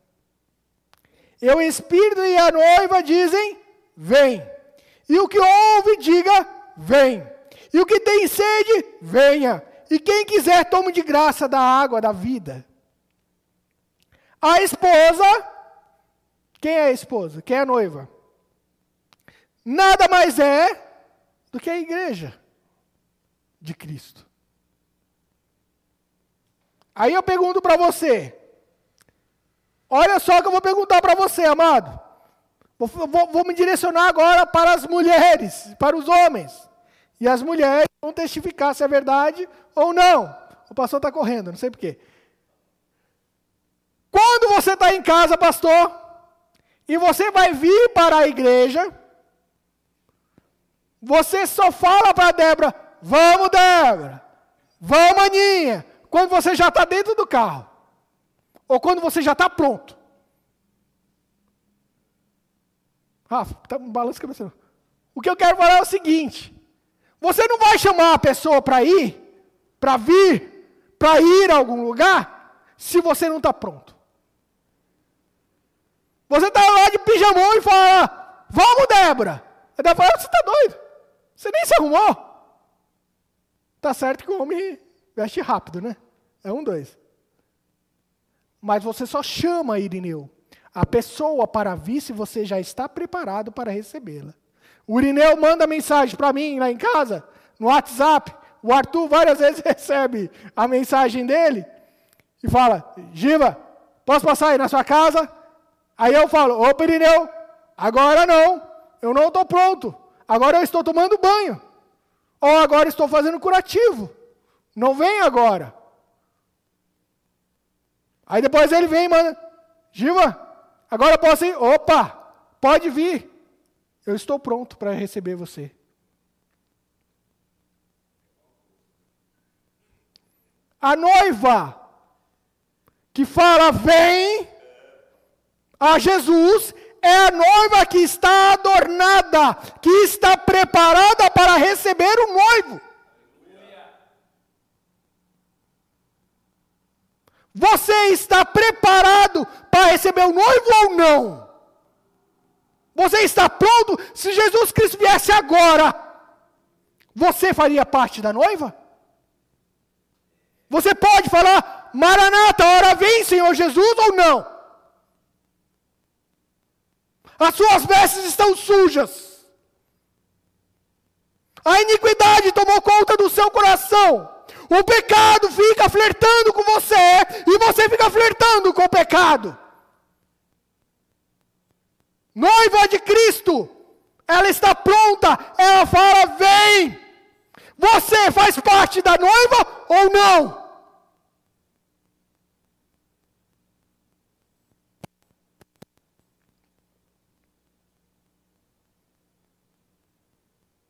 E o Espírito e a noiva dizem: Vem. E o que ouve, diga: Vem. E o que tem sede, venha. E quem quiser, tome de graça da água da vida. A esposa, quem é a esposa? Quem é a noiva? Nada mais é do que a igreja de Cristo. Aí eu pergunto para você, olha só que eu vou perguntar para você, amado. Vou, vou, me direcionar agora para as mulheres, para os homens. E as mulheres vão testificar se é verdade ou não. O pastor está correndo, não sei porquê. Quando você está em casa, pastor, e você vai vir para a igreja, você só fala para Débora, Vamos, Débora. Vamos, Aninha. Quando você já está dentro do carro. Ou quando você já está pronto. Rafa, tá um balanço a cabeça. O que eu quero falar é o seguinte: você não vai chamar a pessoa para ir, para vir, para ir a algum lugar, se você não está pronto. Você está lá de pijamão e fala: Vamos, Débora. A Débora fala: Você está doido? Você nem se arrumou. Tá certo que o homem veste rápido, né? É um, dois. Mas você só chama Irineu. A pessoa para vir se você já está preparado para recebê-la. O Irineu manda mensagem para mim lá em casa, no WhatsApp. O Arthur várias vezes recebe a mensagem dele e fala: Giva, posso passar aí na sua casa? Aí eu falo: Ô Irineu, agora não, eu não estou pronto. Agora eu estou tomando banho. Ou agora estou fazendo curativo. Não vem agora. Aí depois ele vem e manda, Giva, agora posso ir? Opa, pode vir. Eu estou pronto para receber você. A noiva que fala vem a Jesus é a noiva que está adornada, que está preparada para receber o noivo. Você está preparado para receber o noivo ou não? Você está pronto? Se Jesus Cristo viesse agora, você faria parte da noiva? Você pode falar, Maranata, hora vem, Senhor Jesus, ou não? As suas vestes estão sujas. A iniquidade tomou conta do seu coração. O pecado fica flertando com você e você fica flertando com o pecado. Noiva de Cristo, ela está pronta, ela fala: vem. Você faz parte da noiva ou não?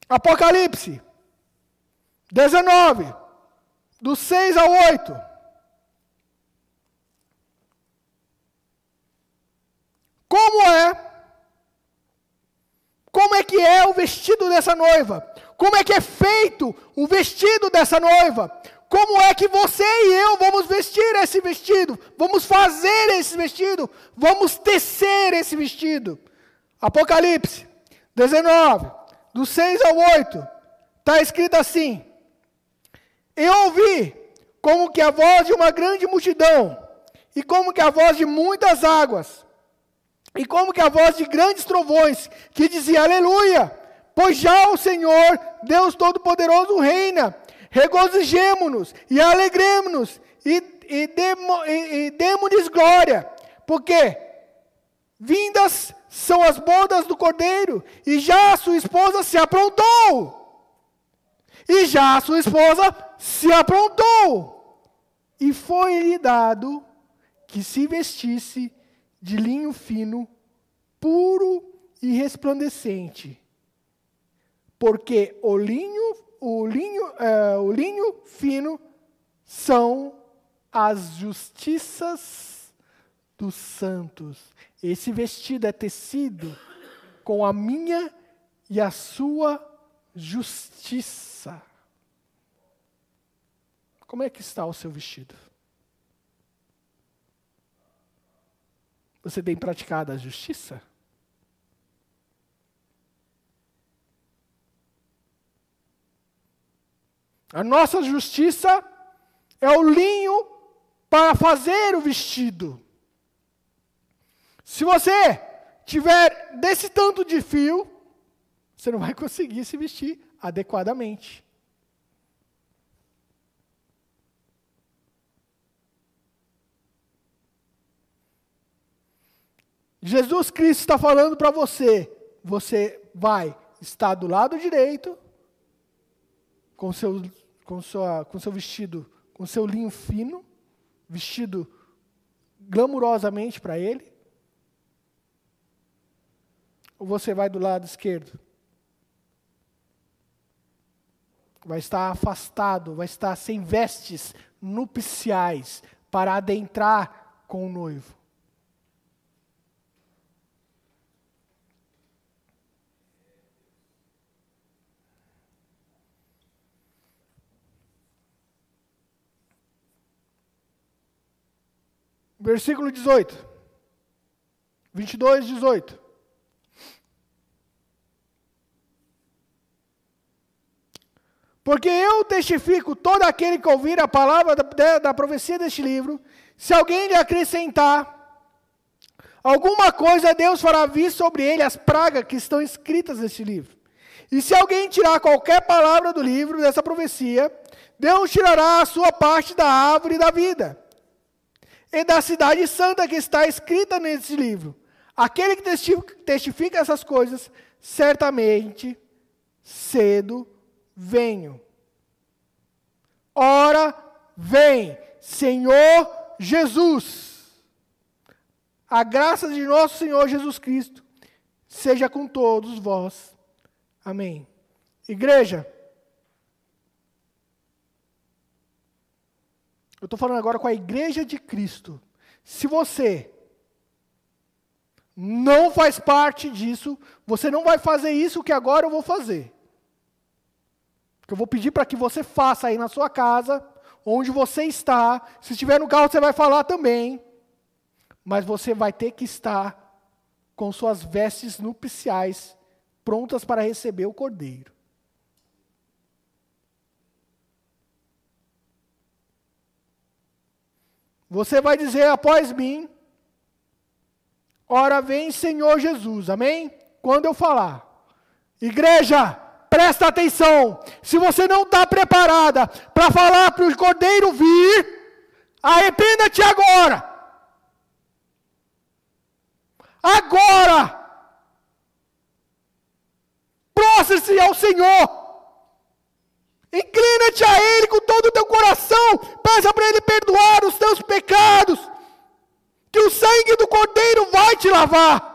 Apocalipse 19, do 6 ao 8. Como é? Como é que é o vestido dessa noiva? Como é que é feito o vestido dessa noiva? Como é que você e eu vamos vestir esse vestido? Vamos fazer esse vestido? Vamos tecer esse vestido? Apocalipse 19, do 6 ao 8, está escrito assim: Eu ouvi como que a voz de uma grande multidão, e como que a voz de muitas águas, e como que a voz de grandes trovões, que dizia: Aleluia! Pois já o Senhor, Deus Todo-Poderoso, reina. Regozijemo-nos e alegremos-nos e, e, e, e demos-lhes glória, porque vindas são as bodas do cordeiro, e já sua esposa se aprontou. E já a sua esposa se aprontou. E foi-lhe dado que se vestisse de linho fino, puro e resplandecente. Porque o linho, o linho, uh, o linho fino são as justiças dos santos. Esse vestido é tecido com a minha e a sua justiça. Como é que está o seu vestido? Você tem praticado a justiça? A nossa justiça é o linho para fazer o vestido. Se você tiver desse tanto de fio, você não vai conseguir se vestir adequadamente. Jesus Cristo está falando para você: você vai estar do lado direito, com seu, com, sua, com seu vestido, com seu linho fino, vestido glamurosamente para Ele, ou você vai do lado esquerdo? Vai estar afastado, vai estar sem vestes nupciais para adentrar com o noivo. Versículo 18. 22, 18. Porque eu testifico todo aquele que ouvir a palavra da, da profecia deste livro, se alguém lhe acrescentar alguma coisa, Deus fará vir sobre ele as pragas que estão escritas neste livro. E se alguém tirar qualquer palavra do livro dessa profecia, Deus tirará a sua parte da árvore da vida e da cidade santa que está escrita nesse livro. Aquele que testifica essas coisas, certamente, cedo venho. Ora, vem, Senhor Jesus. A graça de nosso Senhor Jesus Cristo seja com todos vós. Amém. Igreja, eu estou falando agora com a igreja de Cristo. Se você não faz parte disso, você não vai fazer isso que agora eu vou fazer que eu vou pedir para que você faça aí na sua casa, onde você está. Se estiver no carro, você vai falar também. Mas você vai ter que estar com suas vestes nupciais prontas para receber o cordeiro. Você vai dizer após mim: Ora vem Senhor Jesus, amém? Quando eu falar, igreja, presta atenção. Se você não está preparada para falar para o cordeiro vir, arrependa-te agora. Agora! Prostre-se ao Senhor. Inclina-te a Ele com todo o teu coração. Peça para Ele perdoar os teus pecados. Que o sangue do Cordeiro vai te lavar.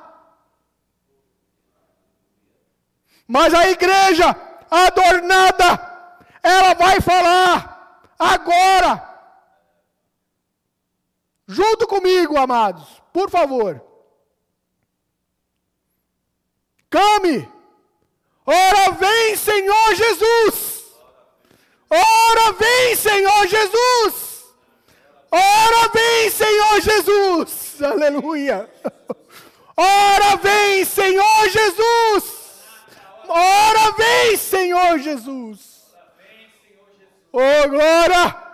Mas a igreja adornada, ela vai falar agora. Junto comigo, amados, por favor. Came. Ora vem, Senhor Jesus. Ora vem, Senhor Jesus. Ora vem, Senhor Jesus. Aleluia. Ora vem, Senhor Jesus. Ora vem, Senhor Jesus. Oh, glória.